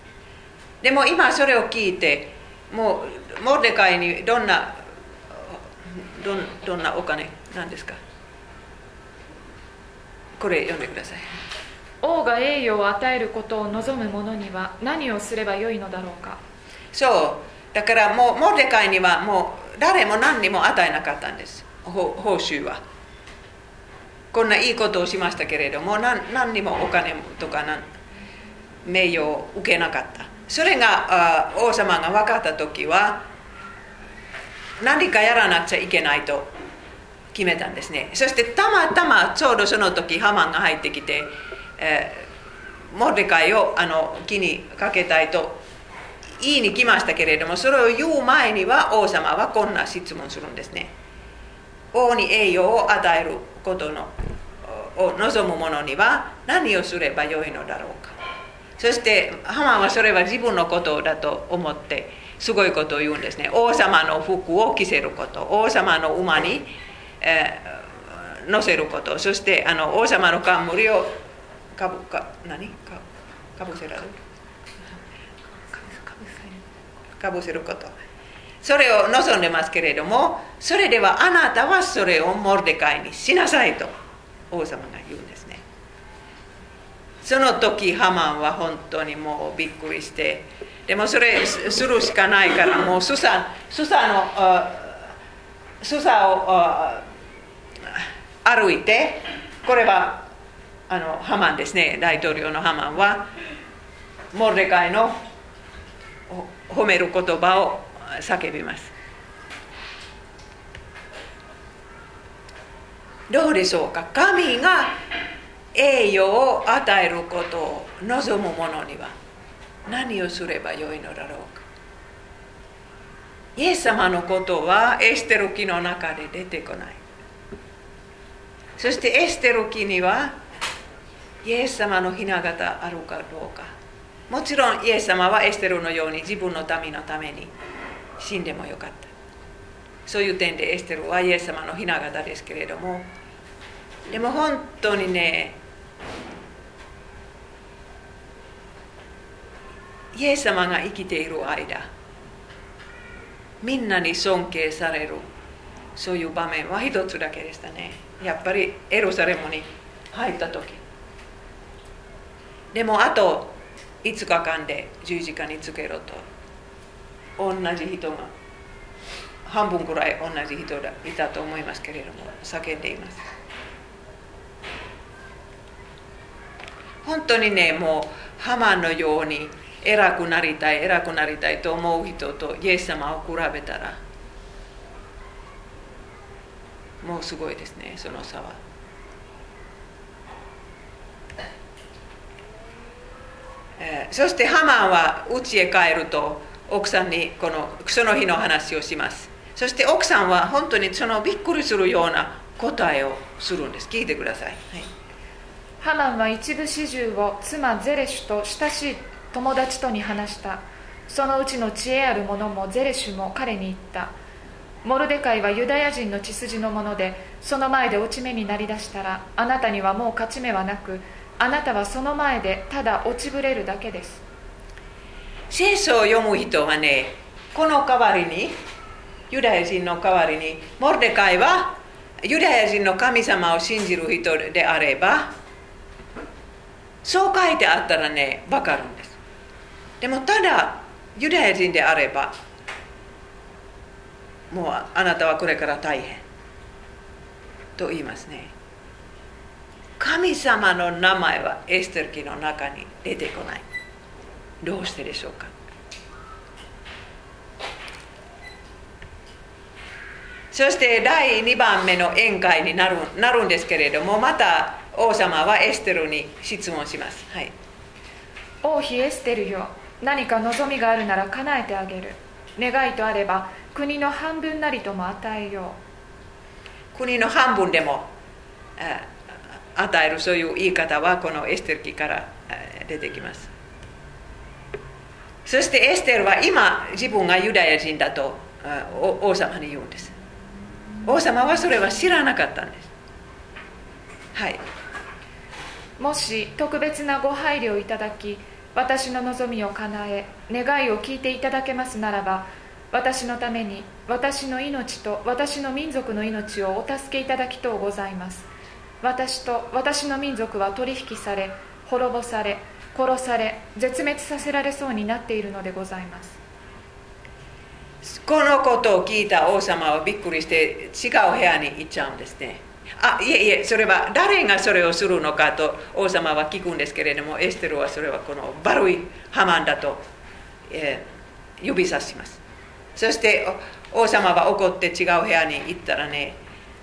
でも今それを聞いてもうモルデカイにどんなどどんなお金なんですか？これ読んでください。王が栄誉を与えることを望む者には何をすればよいのだろうか。そう。だからもうモルデカイにはもう誰も何にも与えなかったんです。報酬は。こんないいことをしましたけれども何何にもお金とか名誉を受けなかった。それが王様が分かった時は何かやらなくちゃいけないと決めたんですね。そしてたまたまちょうどその時ハマンが入ってきて、えー、モルデカイをあの木にかけたいと言いに来ましたけれどもそれを言う前には王様はこんな質問するんですね。王に栄誉を与えることのを望む者には何をすればよいのだろうか。そしてハマンはそれは自分のことだと思ってすごいことを言うんですね。王様の服を着せること。王様の馬に、えー、乗せること。そしてあの王様の冠をかぶか何？かかぶせられる？かぶせること。それを望んでますけれどもそれではあなたはそれをモルデカイにしなさいと王様が言うんですね。その時ハマンは本当にもうびっくりしてでもそれするしかないからもうスサスサのスサを歩いてこれはあのハマンですね。大統領のハマンはモルデカイの褒める言葉を叫びます。どうでしょうか？神が栄誉を与えることを望む者には何をすればよいのだろうか？イエス様のことはエステル記の中で出てこない。そしてエステル記にはイエス様の雛形あるかどうか。もちろんイエス様はエステルのように自分の民のために死んでもよかった。そういう点でエステルはイエス様の雛形ですけれども。でも本当にねイエス様が生きている間みんなに尊敬されるそういう場面は一つだけでしたね。やっぱりエルサレムに入った時。でもあと5日間で十字架につけろと。同じ人が。半分くらい同じ人がいたと思いますけれども。叫んでいます。本当にねもうハマのように偉くなりたい偉くなりたいと思う人とイエス様を比べたらもうすごいですねその差は。えー、そしてハマンは家へ帰ると奥さんにこのその日の話をします。そして奥さんは本当にそのびっくりするような答えをするんです。聞いてください、はい、ハマンは一部始終を妻ゼレシュと親しい友達とに話した。そのうちの知恵ある者もゼレシュも彼に言った。モルデカイはユダヤ人の血筋のものでその前で落ち目になりだしたらあなたにはもう勝ち目はなくあなたはその前でただ落ちぶれるだけです。聖書を読む人はねこの代わりにユダヤ人の代わりにモルデカイはユダヤ人の神様を信じる人であればそう書いてあったらね分かるんです。でもただユダヤ人であればもうあなたはこれから大変。と言いますね。神様の名前はエステル記の中に出てこない。どうしてでしょうか。そして第2番目の宴会になるなるんですけれどもまた王様はエステルに質問します、はい、王妃エステルよ何か望みがあるなら叶えてあげる。願いとあれば国の半分なりとも与えよう。国の半分でも与えるそういう言い方はこのエステル記から出てきます。そしてエステルは今自分がユダヤ人だと王様に言うんです。王様はそれは知らなかったんです。はい。もし特別なご配慮をいただき私の望みを叶え願いを聞いていただけますならば私のために私の命と私の民族の命をお助けいただきとうございます。私と私の民族は取引され滅ぼされ殺され絶滅させられそうになっているのでございます。このことを聞いた王様はびっくりして違う部屋に行っちゃうんですね。あいえいえそれは誰がそれをするのかと王様は聞くんですけれどもエステルはそれはこの悪いハマンだと、えー、指さしますそして王様は怒って違う部屋に行ったらね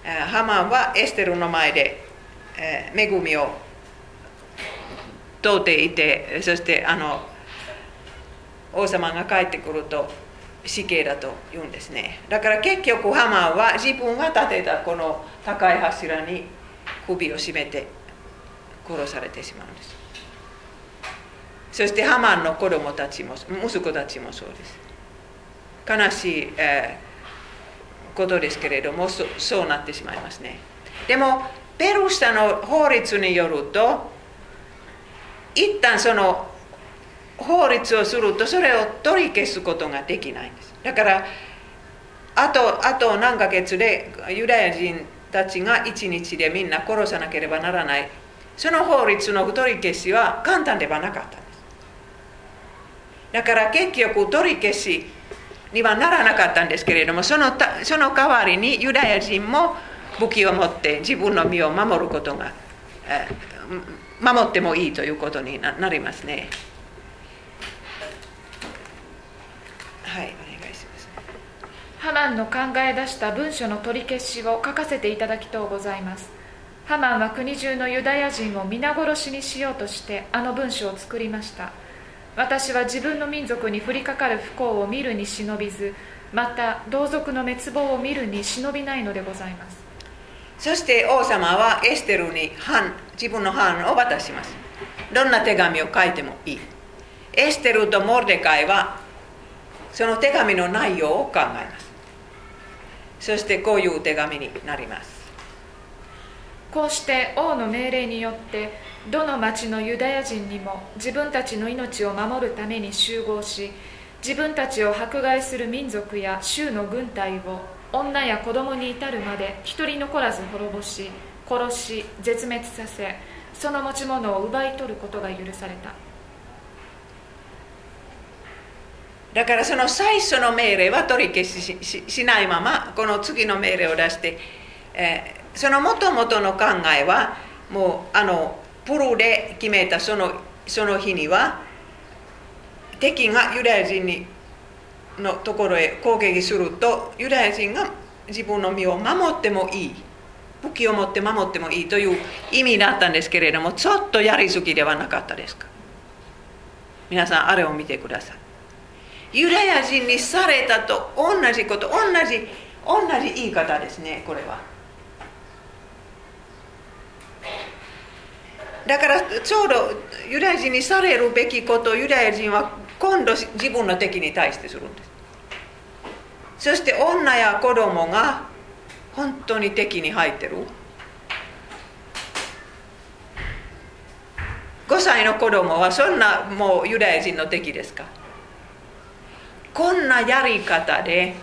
ハマンはエステルの前で、えー、恵みを問うていてそしてあの王様が帰ってくると死刑だと言うんですね。だから結局ハマンは自分が建てたこの高い柱に首を絞めて殺されてしまうんです。そしてハマンの子供たちも息子たちもそうです。悲しい、えー、ことですけれどもそうなってしまいますね。でもペルシャの法律によると一旦その法律をするとそれを取り消すことができないんです。だからあとあと何ヶ月でユダヤ人たちが一日でみんな殺さなければならない。その法律の取り消しは簡単ではなかったんです。だから結局取り消しにはならなかったんですけれどもそのその代わりにユダヤ人も武器を持って自分の身を守ることが、え守ってもいいということになりますね。はいお願いします。ハマンの考え出した文書の取り消しを書かせていただきとうございます。ハマンは国中のユダヤ人を皆殺しにしようとしてあの文書を作りました。私は自分の民族に降りかかる不幸を見るに忍びずまた同族の滅亡を見るに忍びないのでございます。そして王様はエステルに藩自分の藩を渡します。どんな手紙を書いてもいい。エステルとモルデカイはその手紙の内容を考えます。そしてこういう手紙になります。こうして王の命令によってどの町のユダヤ人にも自分たちの命を守るために集合し自分たちを迫害する民族や州の軍隊を女や子供に至るまで一人残らず滅ぼし殺し絶滅させその持ち物を奪い取ることが許された。だからその最初の命令は取り消ししないままこの次の命令を出して、えー、そのもともとの考えはもうあのプルで決めたそのその日には敵がユダヤ人にのところへ攻撃するとユダヤ人が自分の身を守ってもいい武器を持って守ってもいいという意味だったんですけれどもちょっとやりすぎではなかったですか？皆さんあれを見てください。ユダヤ人にされたと同じこと同じ同じ言い方ですねこれは。だからちょうどユダヤ人にされるべきことをユダヤ人は今度自分の敵に対してするんです。そして女や子供が本当に敵に入ってる。5歳の子供はそんなもうユダヤ人の敵ですか。こんなやり方で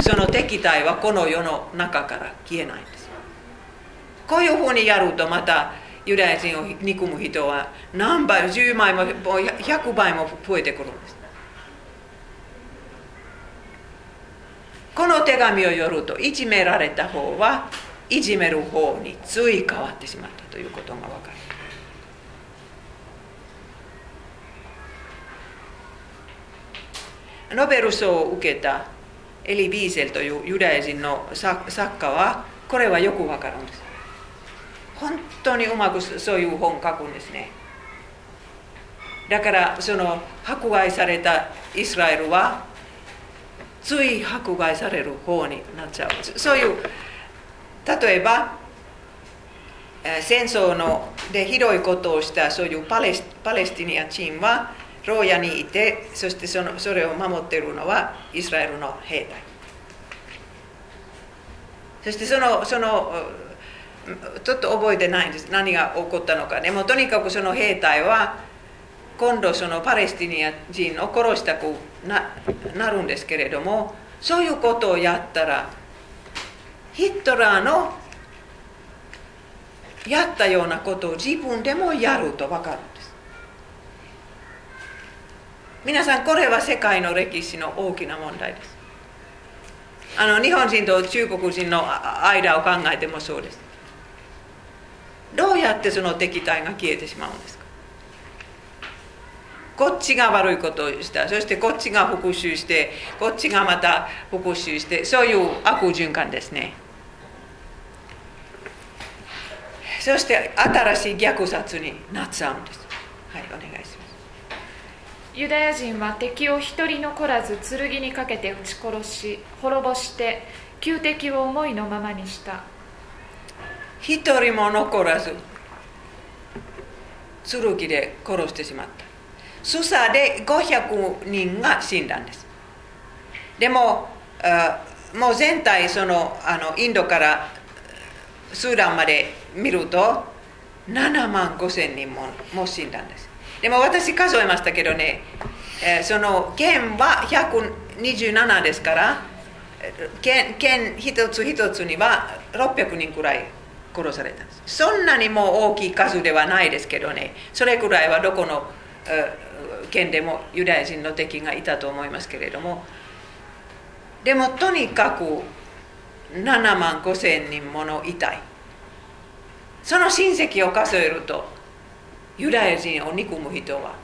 その敵対はこの世の中から消えないんです。こういうふうにやるとまたユダヤ人を憎む人は何倍10倍も100倍も増えてくるんです。この手紙を読るといじめられた方はいじめる方につい変わってしまったということが分かるノベル賞を受けたエリ・ビーゼルというユダヤ人の作家はこれはよくわかるんです本当にうまくそういう本書くんですねだからその迫害されたイスラエルはつい迫害される方になっちゃうそういう例えば戦争のでひどいことをしたそういうパレスパレスティニア人は牢屋にいてそしてそのそれを守っているのはイスラエルの兵隊。そしてそのそのちょっと覚えてないんです。何が起こったのかでもうとにかくその兵隊は今度そのパレスティニア人を殺したくななるんですけれどもそういうことをやったらヒットラーのやったようなことを自分でもやると分かる。んです皆さんこれは世界の歴史の大きな問題です。あの日本人と中国人の間を考えてもそうです。どうやってその敵対が消えてしまうんですか？こっちが悪いことをした。そしてこっちが復讐してこっちがまた復讐してそういう悪循環ですね。そして新しい虐殺になっちゃうんです。はいお願いします。ユダヤ人は敵を一人残らず剣にかけて撃ち殺し滅ぼして旧敵を思いのままにした。一人も残らず剣で殺してしまった。スサで500人が死んだんです。でももう全体そのあのインドからスーダンまで見ると7万5千人もも死んだんです。でも私数えましたけどね、えー、その県は127ですから県県一つ一つには600人くらい殺されたんです。そんなにも大きい数ではないですけどね。それくらいはどこの県でもユダヤ人の敵がいたと思いますけれども。でもとにかく7万5千人もの遺体。その親戚を数えるとユダヤ人を憎む人は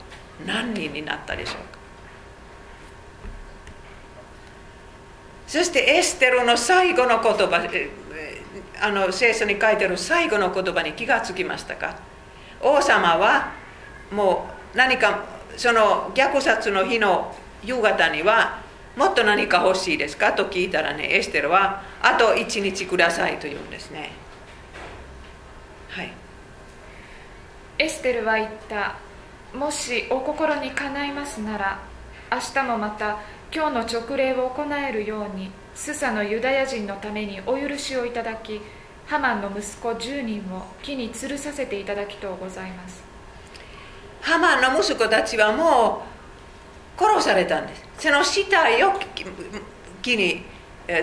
何人になったでしょうか？そしてエステルの最後の言葉あの聖書に書いてある最後の言葉に気がつきましたか？王様はもう何かその虐殺の日の夕方にはもっと何か欲しいですか？と聞いたらねエステルはあと1日くださいと言うんですねはいエステルは言った。もしお心にかないますなら明日もまた今日の勅令を行えるようにスサのユダヤ人のためにお許しをいただきハマンの息子10人を木に吊るさせていただきとうございます。ハマンの息子たちはもう殺されたんです。その死体を木に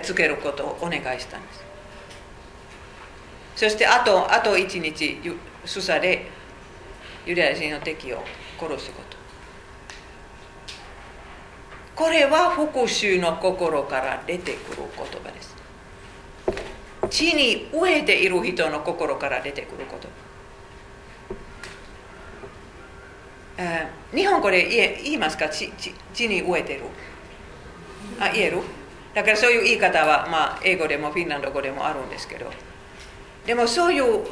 つけることをお願いしたんです。そしてあとあと一日スサでユダヤ人の敵を殺すこと。これは復讐の心から出てくる言葉です。地に飢えている人の心から出てくること日本語で言え言いますか？地地に飢えてる。あ言える？だからそういう言い方は、まあ、英語でもフィンランド語でもあるんですけど。でもそういう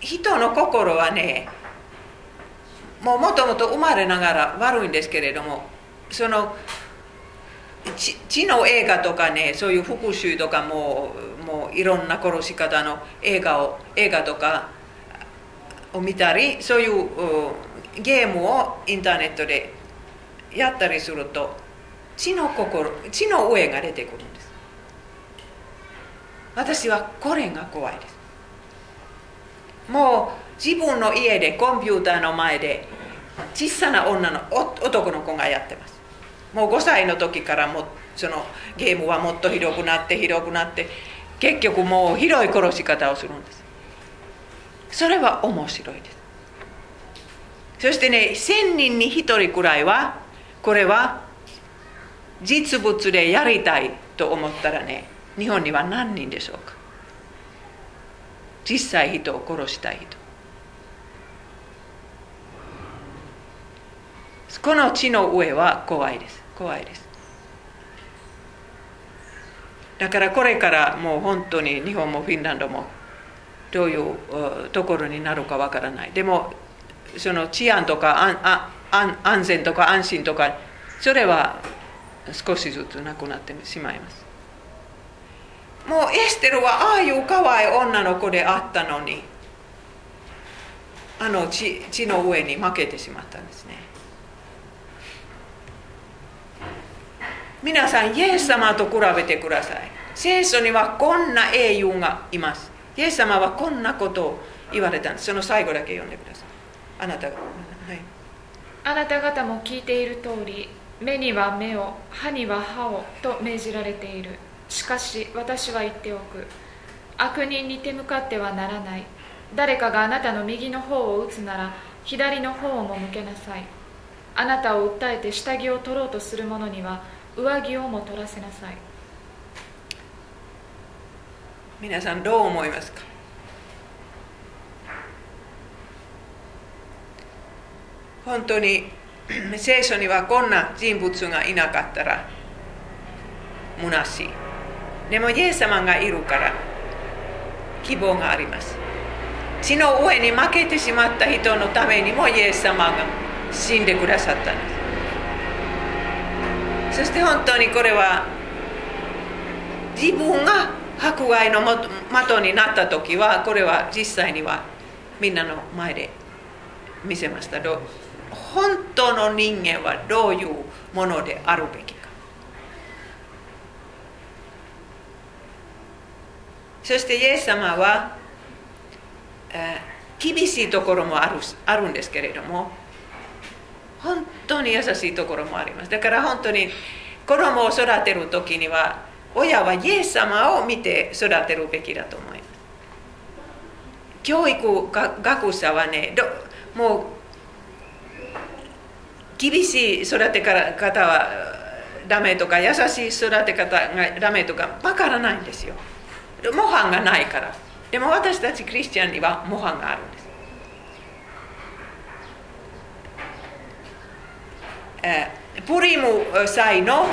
人の心はねもうもともと生まれながら悪いんですけれどもその知の映画とかねそういう復讐とかももういろんな殺し方の映画を映画とかを見たりそういうゲームをインターネットでやったりすると知の心知の上が出てくるんです。私はこれが怖いです。もう自分の家でコンピューターの前で小さな女の男の子がやってますもう5歳の時からもそのゲームはもっと広くなって広くなって結局もう広い殺し方をするんですそれは面白いですそしてね1000人に1人くらいはこれは実物でやりたいと思ったらね日本には何人でしょうか実際人を殺したい人この地の上は怖いです。怖いです。だからこれからもう本当に日本もフィンランドもどういうところになるかわからない。でもその治安とか安全とか安心とかそれは少しずつなくなってしまいます。もうエステルはああいう可愛い女の子であったのにあの地地の上に負けてしまったんですね。皆さんイエス様と比べてください聖書にはこんな英雄がいますイエス様はこんなことを言われたんですその最後だけ読んでくださいあなたが、はい、あなた方も聞いている通り目には目を歯には歯をと命じられているしかし私は言っておく悪人に手向かってはならない誰かがあなたの右の方を打つなら左の方をも向けなさいあなたを訴えて下着を取ろうとする者には上着をも取らせなさい。皆さんどう思いますか本当に聖書にはこんな人物がいなかったら虚しいでもイエス様がいるから希望があります血の上に負けてしまった人のためにもイエス様が死んでくださったんですそして本当にこれは自分が迫害の的になった時はこれは実際にはみんなの前で見せました。本当の人間はどういうものであるべきか。そしてイエス様は、えー、厳しいところもあるあるんですけれども本当に優しいところもあります。だから本当に子供を育てる時には親はイエス様を見て育てるべきだと思います。教育学者はねもう厳しい育て方はダメとか優しい育て方がダメとか分からないんですよ。模範がないから。でも私たちクリスチャンには模範があるんです、えー、プリム祭の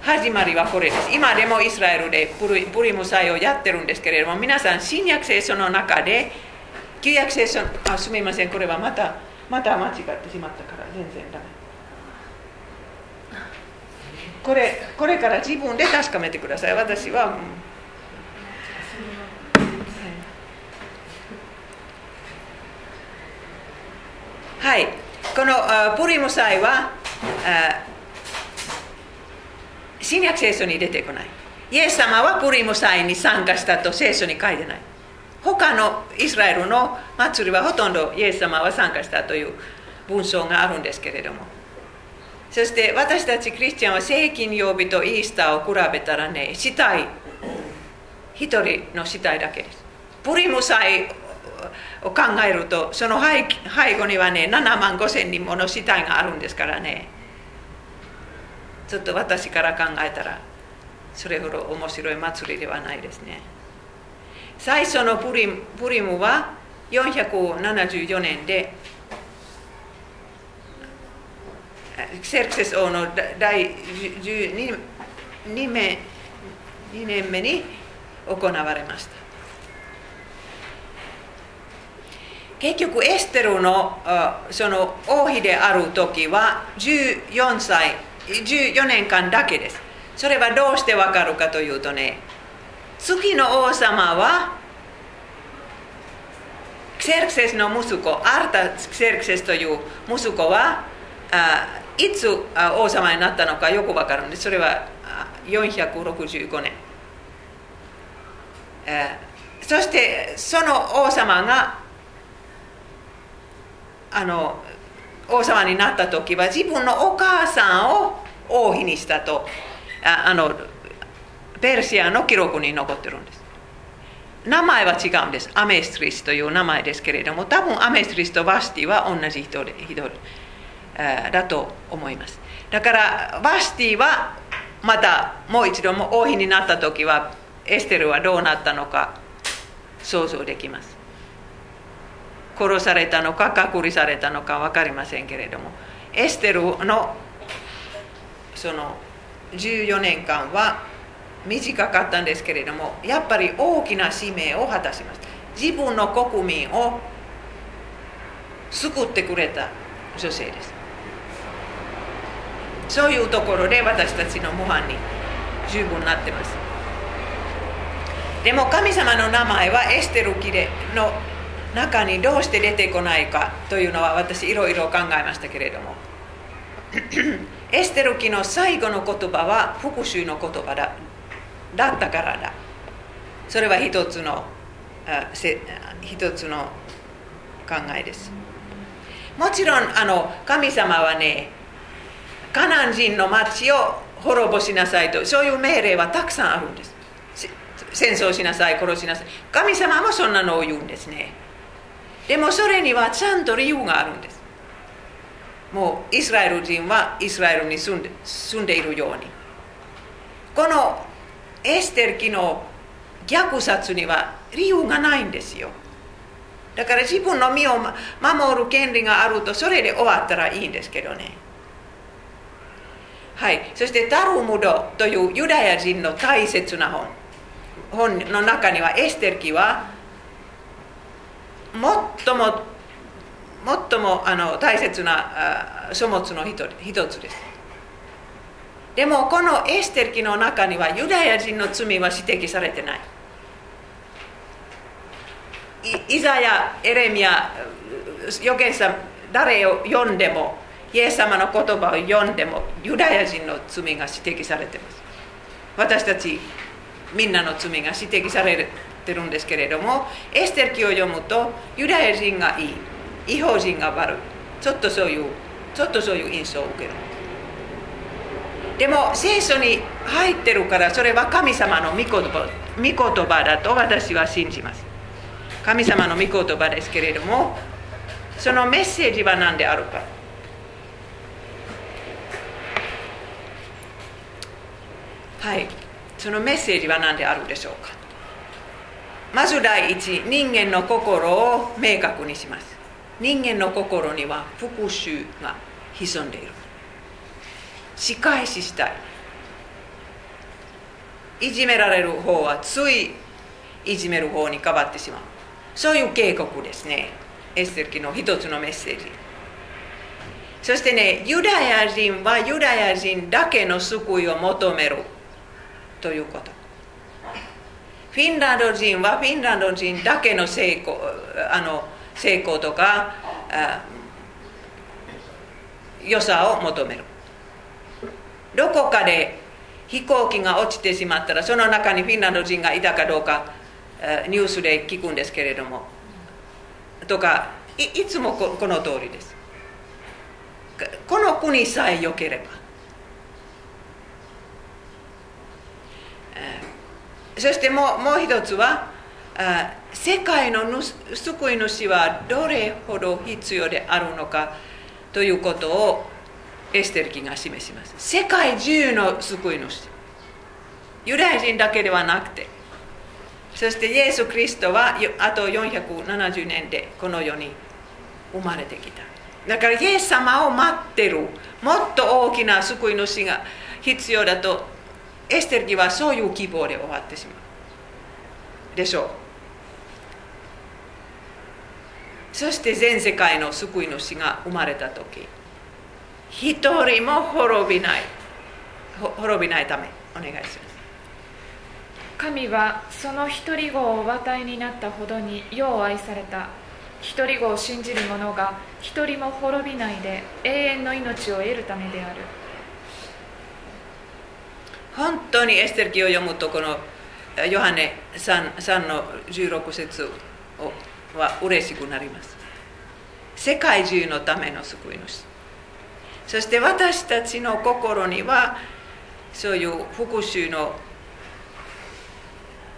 始まりはこれです今でもイスラエルでプリプリム祭をやってるんですけれども皆さん新約聖書の中で旧約聖書あすみませんこれはまたまた間違ってしまったから全然ダメこれこれから自分で確かめてください私は、はいこのプリム祭は新約聖書に出てこないイエス様はプリム祭に参加したと聖書に書いてない他のイスラエルの祭りはほとんどイエス様は参加したという文章があるんですけれどもそして私たちクリスチャンは聖金曜日とイースターを比べたらね死体一人の死体だけですプリム祭を考えるとその背後にはね7万5千人もの死体があるんですからね。ちょっと私から考えたらそれほど面白い祭りではないですね。最初のプリムプリムは474年でセルクセス王の第12 2, 2年目に行われました。結局エステルのその王妃である時は14歳14年間だけです。それはどうしてわかるかというとね次の王様はクセルクセスの息子アルタ・クセルクセスという息子はあいつ王様になったのかよくわかるんです。それは465年、そしてその王様があの王様になった時は自分のお母さんを王妃にしたとああのペルシアの記録に残ってるんです。名前は違うんです。アメストリスという名前ですけれども多分アメストリスとバスティは同じ人で人だと思います。だからバスティはまたもう一度も王妃になった時はエステルはどうなったのか想像できます。殺されたのか隔離されたのか分かりませんけれども。エステルのその14年間は短かったんですけれどもやっぱり大きな使命を果たしました。自分の国民を救ってくれた女性です。そういうところで私たちの模範に十分なってます。でも神様の名前はエステル記での中にどうして出てこないかというのは私いろいろ考えましたけれども。エステル記の最後の言葉は復讐の言葉だ。だったからだ。それは一つの一つの考えです。もちろんあの神様はねカナン人の町を滅ぼしなさいとそういう命令はたくさんあるんです。戦争しなさい殺しなさい。神様もそんなのを言うんですね。でもそれにはちゃんと理由があるんです。もうイスラエル人はイスラエルに住んで住んでいるように。このエステル記の虐殺には理由がないんですよ。だから自分の身を守る権利があるとそれで終わったらいいんですけどね。はい。そしてタルムドというユダヤ人の大切な本。本の中にはエステル記は最も最もあの大切な書物の一つです。でもこのエステル記の中にはユダヤ人の罪は指摘されてない。イザヤ、エレミア、預言者誰を読んでもイエス様の言葉を読んでもユダヤ人の罪が指摘されています。私たちみんなの罪が指摘される。てるんですけれどもエステル記を読むとユダヤ人がいい違法人が悪いちょっとそういうちょっとそういう印象を受けるでも聖書に入ってるからそれは神様の御言葉御言葉だと私は信じます神様の御言葉ですけれどもそのメッセージは何であるかはいそのメッセージは何であるでしょうかまず第一人間の心を明確にします。人間の心には復讐が潜んでいる。仕返ししたい。いじめられる方はついいじめる方に変わってしまう。そういう警告ですね。エステル記の一つのメッセージ。そしてねユダヤ人はユダヤ人だけの救いを求めるということ。フィンランド人はフィンランド人だけの成功あの成功とか良さを求める。どこかで飛行機が落ちてしまったらその中にフィンランド人がいたかどうかニュースで聞くんですけれども。とかいつもこの通りです。この国さえ良ければ。そしてもうもう一つは世界の救い主はどれほど必要であるのかということをエステル記が示します。世界中の救い主ユダヤ人だけではなくて。そしてイエス・キリストはあと470年でこの世に生まれてきた。だからイエス様を待ってる。もっと大きな救い主が必要だとエステル記はそういう希望で終わってしまうでしょうそして全世界の救い主が生まれた時一人も滅びない滅びないためお願いします神はその一人子をお与えになったほどに世を愛された一人子を信じる者が一人も滅びないで永遠の命を得るためである本当にエステル記を読むとこのヨハネ 3, 3の16節をは嬉しくなります世界中のための救い主そして私たちの心にはそういう復讐の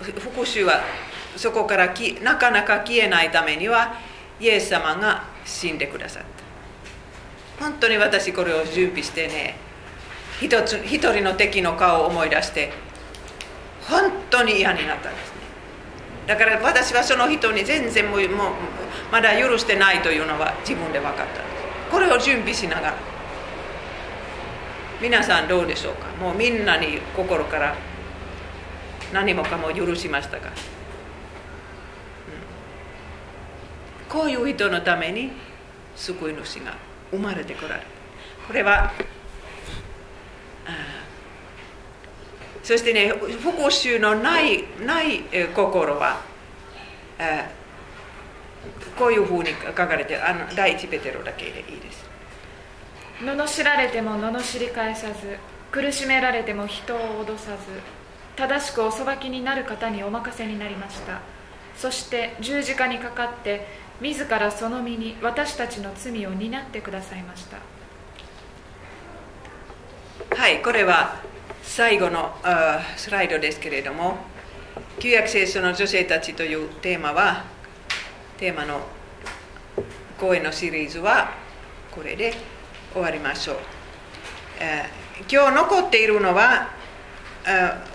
復讐はそこからきなかなか消えないためにはイエス様が死んでくださった本当に私これを準備してね一つ一人の敵の顔を思い出して本当に嫌になったんですね。だから私はその人に全然もうまだ許してないというのは自分で分かったんです。これを準備しながら。皆さんどうでしょうか？もうみんなに心から何もかも許しましたか、うん、こういう人のために救い主が生まれてこられるこれはそしてね復讐のないない心はこういうふうに書かれてあの第一ペテロだけでいいです。罵られても罵り返さず苦しめられても人を脅さず正しくお裁きになる方にお任せになりました。そして十字架にかかって自らその身に私たちの罪を担ってくださいました。はいこれは最後のスライドですけれども旧約聖書の女性たちというテーマはテーマの講演のシリーズはこれで終わりましょう、今日残っているのは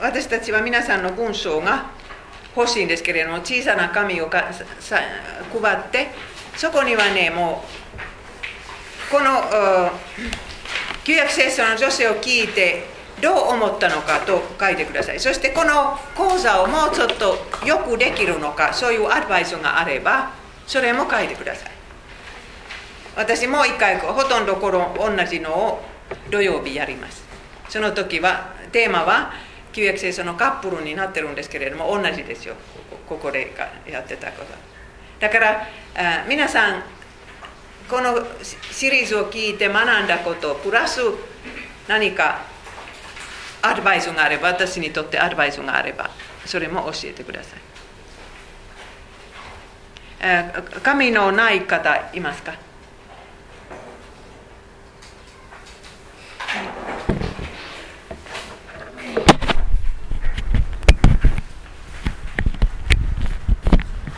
私たちは皆さんの文章が欲しいんですけれども小さな紙を配ってそこにはねもうこの旧約聖書の女性を聞いてどう思ったのかと書いてください。そしてこの講座をもうちょっとよくできるのかそういうアドバイスがあればそれも書いてください。私もう一回ほとんどこの同じのを土曜日やります。その時はテーマは旧約聖書のカップルになってるんですけれども同じですよ。ここでやってたこと。だから皆さんこのシリーズを聞いて学んだことプラス何かアドバイスがあれば私にとってアドバイスがあればそれも教えてください神のない方いますか